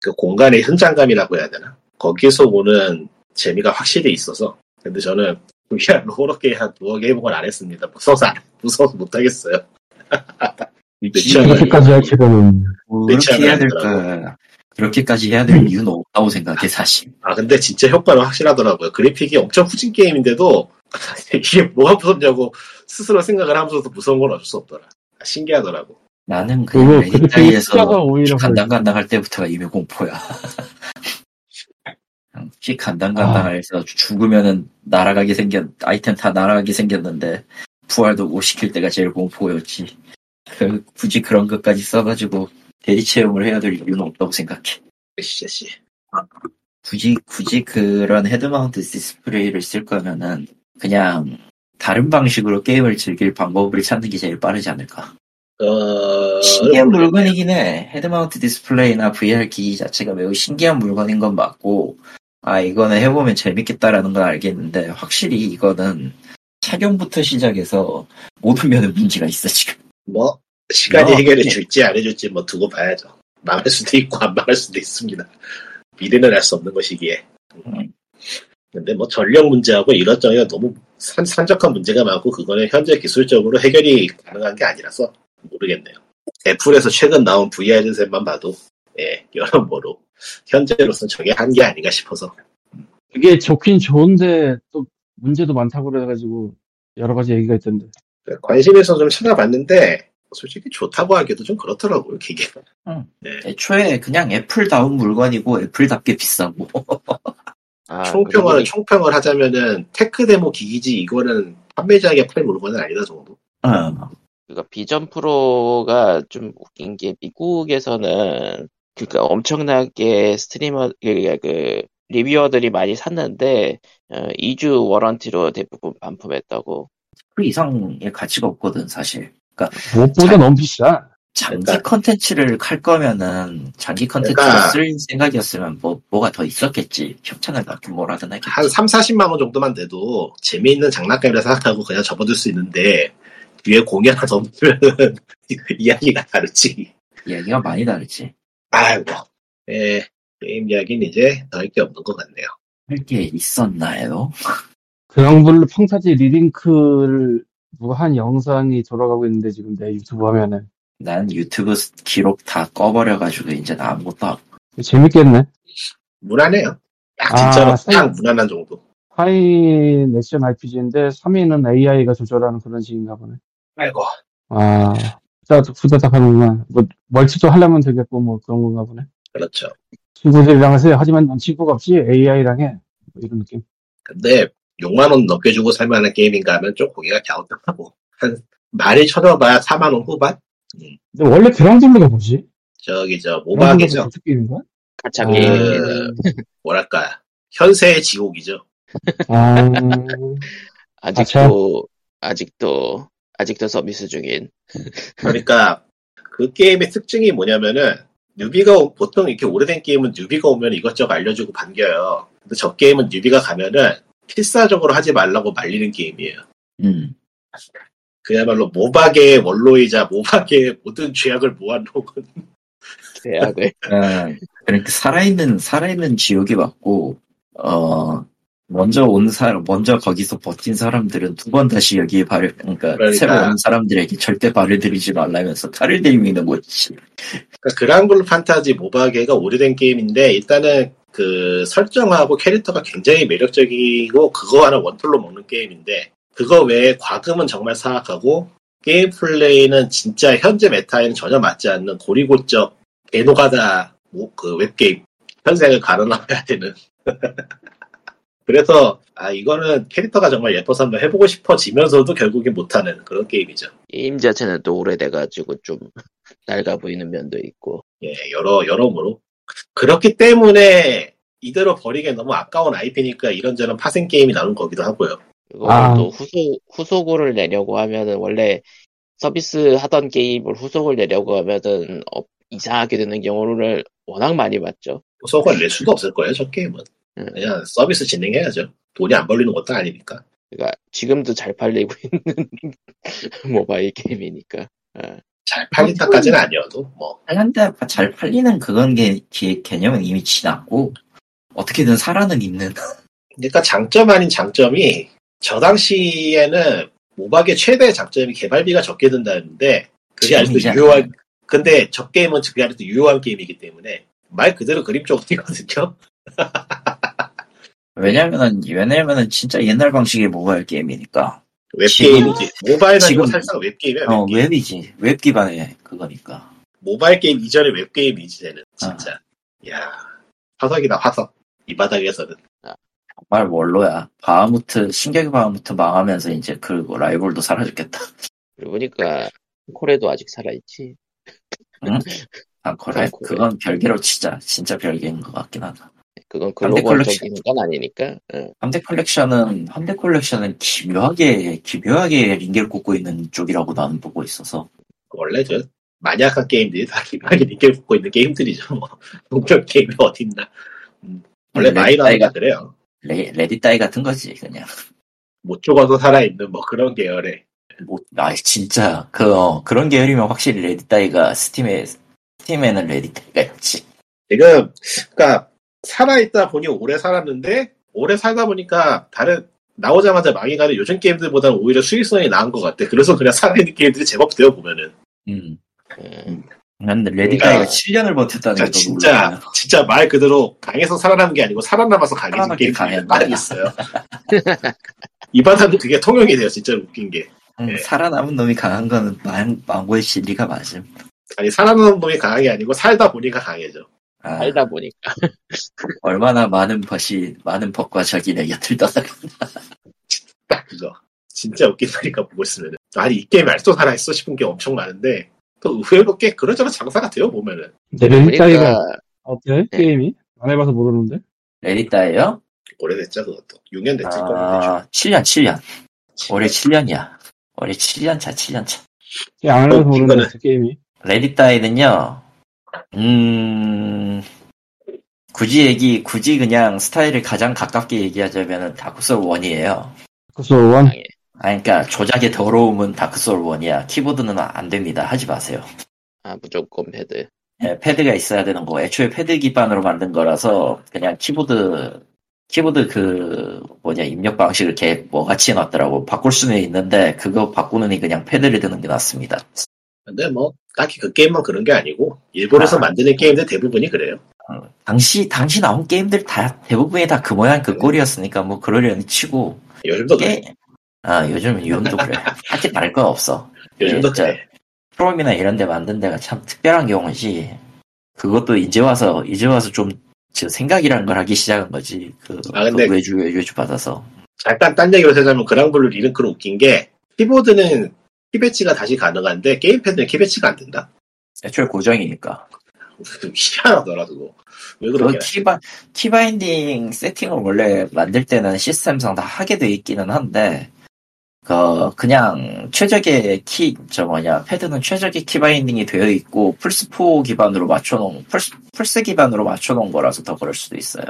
그 공간의 현장감이라고 해야 되나? 거기서 오는 재미가 확실히 있어서. 근데 저는 VR로 호러게임 한 두어 개 해본 건 안 했습니다. 무서워서, 안- 무서워서 못하겠어요. 그렇게까지 할 필요는 그렇게 해야 않더라고. 될까? 그렇게까지 해야 될 이유는 없다고 생각해 사실. 아, 근데 진짜 효과는 확실하더라고요. 그래픽이 엄청 후진 게임인데도 이게 뭐가 무섭냐고 스스로 생각을 하면서도 무서운 건 어쩔 수 없더라. 아, 신기하더라고. 나는 그냥 오히려 간당간당할 때부터가 이미 공포야. 피 간당간당해서 죽으면은 날아가게 생겼 아이템 다 날아가게 생겼는데 부활도 못 시킬 때가 제일 공포였지. 그, 굳이 그런 것까지 써가지고 대리 체험을 해야 될 이유는 없다고 생각해. 씨씨. 굳이 굳이 그런 head mount display를 쓸 거면은 그냥 다른 방식으로 게임을 즐길 방법을 찾는 게 제일 빠르지 않을까. 어, 신기한 물건이긴 해. head mount display나 VR 기기 자체가 매우 신기한 물건인 건 맞고, 아, 이거는 해보면 재밌겠다라는 건 알겠는데, 확실히 이거는 착용부터 시작해서 모든 면에 문제가 있어, 지금. 뭐, 시간이 어, 해결해 예. 줄지 안 해줄지 뭐 두고 봐야죠. 망할 수도 있고 안 망할 수도 있습니다. 미래는 알 수 없는 것이기에. 음. 근데 뭐 전력 문제하고 이것저것 너무 산, 산적한 문제가 많고 그거는 현재 기술적으로 해결이 가능한 게 아니라서 모르겠네요. 애플에서 최근 나온 VR 헤드셋만 봐도 예, 여러모로 현재로서는 저게 한게 아닌가 싶어서 그게 좋긴 좋은데 또 문제도 많다고 그래가지고 여러 가지 얘기가 있던데 관심에서 좀 찾아봤는데 솔직히 좋다고 하기도 좀 그렇더라고요 기계가. 애초에 그냥 애플다운 물건이고 애플답게 비싸고. 아, 총평을 그리고 총평을 하자면은 tech demo 기기지 이거는 판매자에게 팔 물건은 아니다 정도. 어. 그러니까 비전 프로가 좀 웃긴 게 미국에서는 그러니까 엄청나게 스트리머 그러니까 그 reviewer들이 많이 샀는데 어, 2주 warranty로 대부분 반품했다고. 그 이상의 가치가 없거든, 사실. 무엇보다 자- 너무 비싸 장기 그러니까- 컨텐츠를 칼 거면은 장기 컨텐츠를 그러니까- 쓸 생각이었으면 뭐 뭐가 더 있었겠지. 협찬을 받긴 뭐라든 했겠지. 한 3, 40만 원 정도만 돼도 재미있는 장난감이라 생각하고 그냥 접어들 수 있는데 뒤에 공이 하나 더 붙으면 이야기가 다르지. 이야기가 많이 다르지. 아이고. 예, 게임 이야기는 이제 더 할 게 없는 것 같네요. 할 게 있었나요? 그랑블루 판타지 리링크를 누가 한 영상이 돌아가고 있는데 지금 내 유튜브 화면에 난 유튜브 기록 다 꺼버려가지고 이제 나 아무것도 안- 재밌겠네. 무난해요. 딱 아, 진짜로 생- 딱 무난한 정도. 4인 액션 RPG인데 3인은 AI가 조절하는 그런 식인가 보네. 아이고. 아, 후다닥 후다닥 하는구나. 뭐 멀티도 하려면 되겠고 뭐 그런 건가 보네. 그렇죠. 친구들이랑 해서 하지만 넌 친구가 없이 AI랑 해. 뭐 이런 느낌. 근데 6만 원 넘게 주고 살 만한 게임인가 하면 좀 고개가 갸우뚱하고 한 많이 쳐져봐야 4만 원 후반? 근데 원래 그랑블루가 뭐지? 저기 저 모바게죠. 가차 어. 게임입니다. 뭐랄까 현세의 지옥이죠. 아, 아직도 아직도 아직도 서비스 중인. 그러니까 그 게임의 특징이 뭐냐면은 뉴비가 오- 보통 이렇게 오래된 게임은 뉴비가 오면 이것저것 알려주고 반겨요. 근데 저 게임은 뉴비가 가면은 필사적으로 하지 말라고 말리는 게임이에요. 음. 그야말로 모박의 원로이자 모박의 모든 죄악을 모아놓은 계약을 어, 그러니까 살아있는 살아있는 지옥이 맞고 어 먼저 온 사람 먼저 거기서 버틴 사람들은 두 번 다시 여기에 발을 그러니까, 그러니까. 새로 온 사람들에게 절대 발을 들이지 말라면서 칼을 들이미는 거지. 그러니까 그랑블루 판타지 모바게가 오래된 게임인데 일단은 그 설정하고 캐릭터가 굉장히 매력적이고 그거 하나 원툴로 먹는 게임인데 그거 외에 과금은 정말 사악하고 게임 플레이는 진짜 현재 메타에는 전혀 맞지 않는 고리고적 개노가다 뭐, 그 웹게임 현생을 갈아넣어야 되는 그래서 아 이거는 캐릭터가 정말 예뻐서 한번 해보고 싶어지면서도 결국엔 못하는 그런 게임이죠. 게임 자체는 또 오래돼가지고 좀 낡아 보이는 면도 있고. 예, 여러, 여러모로. 그렇기 때문에 이대로 버리기 너무 아까운 IP니까 이런저런 파생 게임이 나오는 거기도 하고요. 그리고 아. 또 후속 후속을 내려고 하면은 원래 서비스 하던 게임을 후속을 내려고 하면은 어, 이상하게 되는 경우를 워낙 많이 봤죠. 소속을 낼 수도 없을 거예요, 저 게임은. 음. 그냥 서비스 진행해야죠. 돈이 안 벌리는 것도 아니니까. 그러니까 지금도 잘 팔리고 있는 모바일 게임이니까. 아, 잘 팔린다까지는 아니어도, 뭐. 한데 잘 팔리는 그건 게 개- 개념은 이미 지났고 어떻게든 살아는 있는. 그러니까 장점 아닌 장점이 저 당시에는 모바게의 최대 장점이 개발비가 적게 든다는데 그게 아직도 유효한, 근데 저 게임은 그게 아직도 유효한 게임이기 때문에 말 그대로 그림 쪽이거든요. 왜냐면은 왜냐면은 진짜 옛날 방식의 모바일 게임이니까. 웹게임이지. 모바일 지금- 사실상 웹게임이야. 어 웹게임. 웹이지 웹 기반의 그거니까. 모바일 게임 이전에 웹게임이지, 쟤는. 진짜. 야 화석이다, 화석. 이 바닥에서는. 정말 원로야. 바하무트 신격의 바하무트 망하면서 이제 그 라이벌도 사라졌겠다. 그러고 보니까 코레도 아직 살아있지. 아 그래 아. 그건 별개로 치자. 진짜 별개인 것 같긴 하다. 그건 글로벌적인 건 아니니까. 어. 현대 컬렉션은 현대 컬렉션은 기묘하게 기묘하게 링겔 꽂고 있는 쪽이라고 나는 보고 있어서 원래 저, 마니악한 게임들이 다 기반하게 니게 붙고 있는 게임들이죠, 뭐. 본격 게임이 어딨나. 음, 원래 마이너가 그래요. 레, Let It Die 같은 거지 그냥. 못 죽어도 살아있는 뭐 그런 계열의. 뭐, 아 진짜 그 어, 그런 계열이면 확실히 Let It Die가 스팀에 스팀에는 레디 따이가 있지. 지금, 그니까, 살아있다 보니 오래 살았는데, 오래 살다 보니까 다른, 나오자마자 망해가는 요즘 게임들보다 는 오히려 수익성이 나은 것 같아. 그래서 그냥 살아있는 게임들이 제법 되어 보면은. 음. 음. 근데 Let It 그러니까- Die가 7년을 버텼다는 그러니까 게 더 진짜, 놀라워요. 진짜 말 그대로 강해서 살아남은 게 아니고 살아남아서 강해진 강했다. 많이 있어요. 이 바닥은 그게 통용이 돼요, 진짜 웃긴 게. 음, 예. 살아남은 놈이 강한 거는 만, 만고의 진리가 맞음. 아니, 살아남은 놈이 강한 게 아니고 살다 보니까 강해져. 아, 살다 보니까. 얼마나 많은 벗이 많은 벗과 자기네 곁을 떠나가. 딱 그거. 진짜 웃긴다니까 보고 있으면. 아니, 이 게임이 아직도 살아있어 싶은 게 엄청 많은데, 또 의외로 꽤 그런저런 장사가 돼요, 보면은. Let It Die가 그러니까 어때? 네. 게임이? 안 해봐서 모르는데. Let It Die요? 오래됐죠, 그것도. 6년 됐을 거예요. 아, 7년, 7년. 올해 7년이야. 올해 7년 차, 7년 차. 안 해봐서 어, 모르는데 이거는- 어때, 게임이. Let It Die는요, 음, 굳이 얘기, 굳이 그냥 스타일을 가장 가깝게 얘기하자면은 다크소울 1이에요. 그래서 원 아, 그러니까 조작의 더러움은 다크소울 1이야. 키보드는 안 됩니다. 하지 마세요. 아 무조건 패드. 예, 패드가 있어야 되는 거. 애초에 패드 기반으로 만든 거라서 그냥 키보드 키보드 그 뭐냐 입력 방식을 개 뭐같이 해놨더라고. 바꿀 수는 있는데 그거 바꾸느니 그냥 패드를 드는 게 낫습니다. 근데 뭐 딱히 그 게임만 그런 게 아니고 일본에서 아. 만드는 게임들 대부분이 그래요. 당시 당시 나온 게임들 다 대부분이 다 그 모양 그 꼴이었으니까 뭐 그러려니 치고 요즘도 그래. 게, 아 요즘 요즘도 그래. 하지 말거 없어. 요즘도 예, 저- 그래. 프롬이나 이런 데 만든 데가 참 특별한 경우지. 그것도 이제 와서, 이제 와서 좀, 저 생각이라는 걸 하기 시작한 거지. 그, 아, 근데- 그 외주, 외주 받아서. 잠깐 딴 얘기로 하자면 그랑블루 리링크는 웃긴 게 키보드는 키배치가 다시 가능한데 게임패드는 키배치가 안 된다. 애초에 고정이니까. 희한하더라 그거. 왜그 그러냐. 키바, key binding 세팅을 원래 만들 때는 시스템상 다 하게 돼 있기는 한데, 그, 그냥 최적의 키, 저 뭐냐, 패드는 최적의 key binding이 되어 있고, 플스4 기반으로 맞춰놓은, 플스, 플스 기반으로 맞춰놓은 거라서 더 그럴 수도 있어요.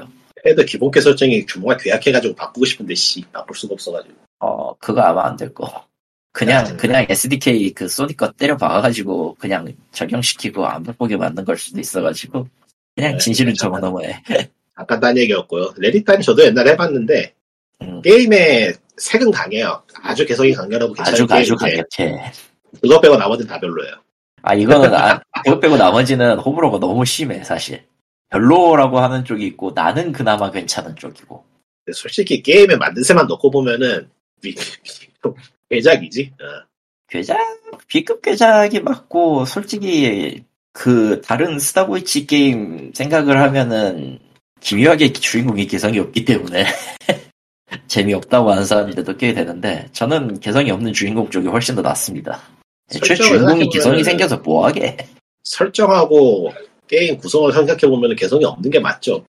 패드 기본 키 설정이 규모가 괴악해가지고 바꾸고 싶은데 씨 바꿀 수가 없어가지고. 어, 그거 아마 안 될 거. 그냥, 그냥 SDK 그 소니 거 때려 박아가지고, 그냥 적용시키고 안 바꾸게 만든 걸 수도 있어가지고, 그냥 네, 진실은. 저거 넘어해. 잠깐 딴 얘기였고요. 레딧단 저도 옛날에 해봤는데 음. 게임의 색은 강해요. 아주 개성이 강렬하고 아주, 괜찮은 아주 게임인데 강력해. 그거 빼고 나머지는 다 별로예요. 아, 이거는, 아, 그거 빼고 나머지는 호불호가 너무 심해, 사실. 별로라고 하는 쪽이 있고, 나는 그나마 괜찮은 쪽이고. 솔직히 게임에 만든 새만 넣고 보면은 미- 대작이지. 어. 괴작, B급 괴작이 맞고, 솔직히, 그, 다른 스타보이치 게임 생각을 하면은, 기묘하게 주인공이 개성이 없기 때문에, 재미없다고 하는 사람들도 꽤 되는데, 저는 개성이 없는 주인공 쪽이 훨씬 더 낫습니다. 애초에 주인공이 개성이 생겨서 뭐하게. 설정하고 게임 구성을 생각해 보면 개성이 없는 게 맞죠.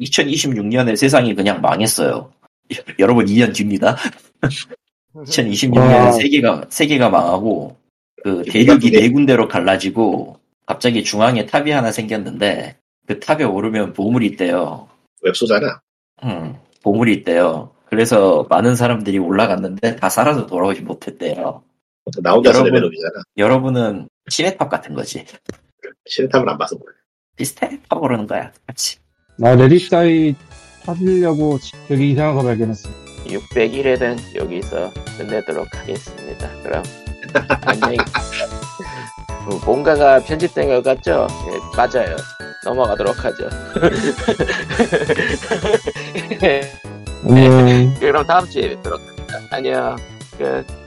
2026년에 세상이 그냥 망했어요. 여러분 2년 뒤입니다. 2026년에 와. 세계가 세계가 망하고 그 이거 대륙이 네 군데로 갈라지고 갑자기 중앙에 탑이 하나 생겼는데 그 탑에 오르면 보물이 있대요. 웹소잖아. 음, 보물이 있대요. 그래서 많은 사람들이 올라갔는데 다 살아서 돌아오지 못했대요. 나 혼자서 여러분- 레벨업이잖아. 여러분은 신의 탑 같은 거지. 신의 탑을 안 봐서 몰라. 비슷해? 탑 오르는 거야. 같이. 나 레딧 따위 찾으려고 되게 이상한 거 발견했어. 601회는 여기서 끝내도록 하겠습니다. 그럼 안녕히 뭐, 뭔가가 편집된 것 같죠? 예, 맞아요. 넘어가도록 하죠. 안녕. 그럼 다음 주에 뵙도록 합니다. 안녕. 끝.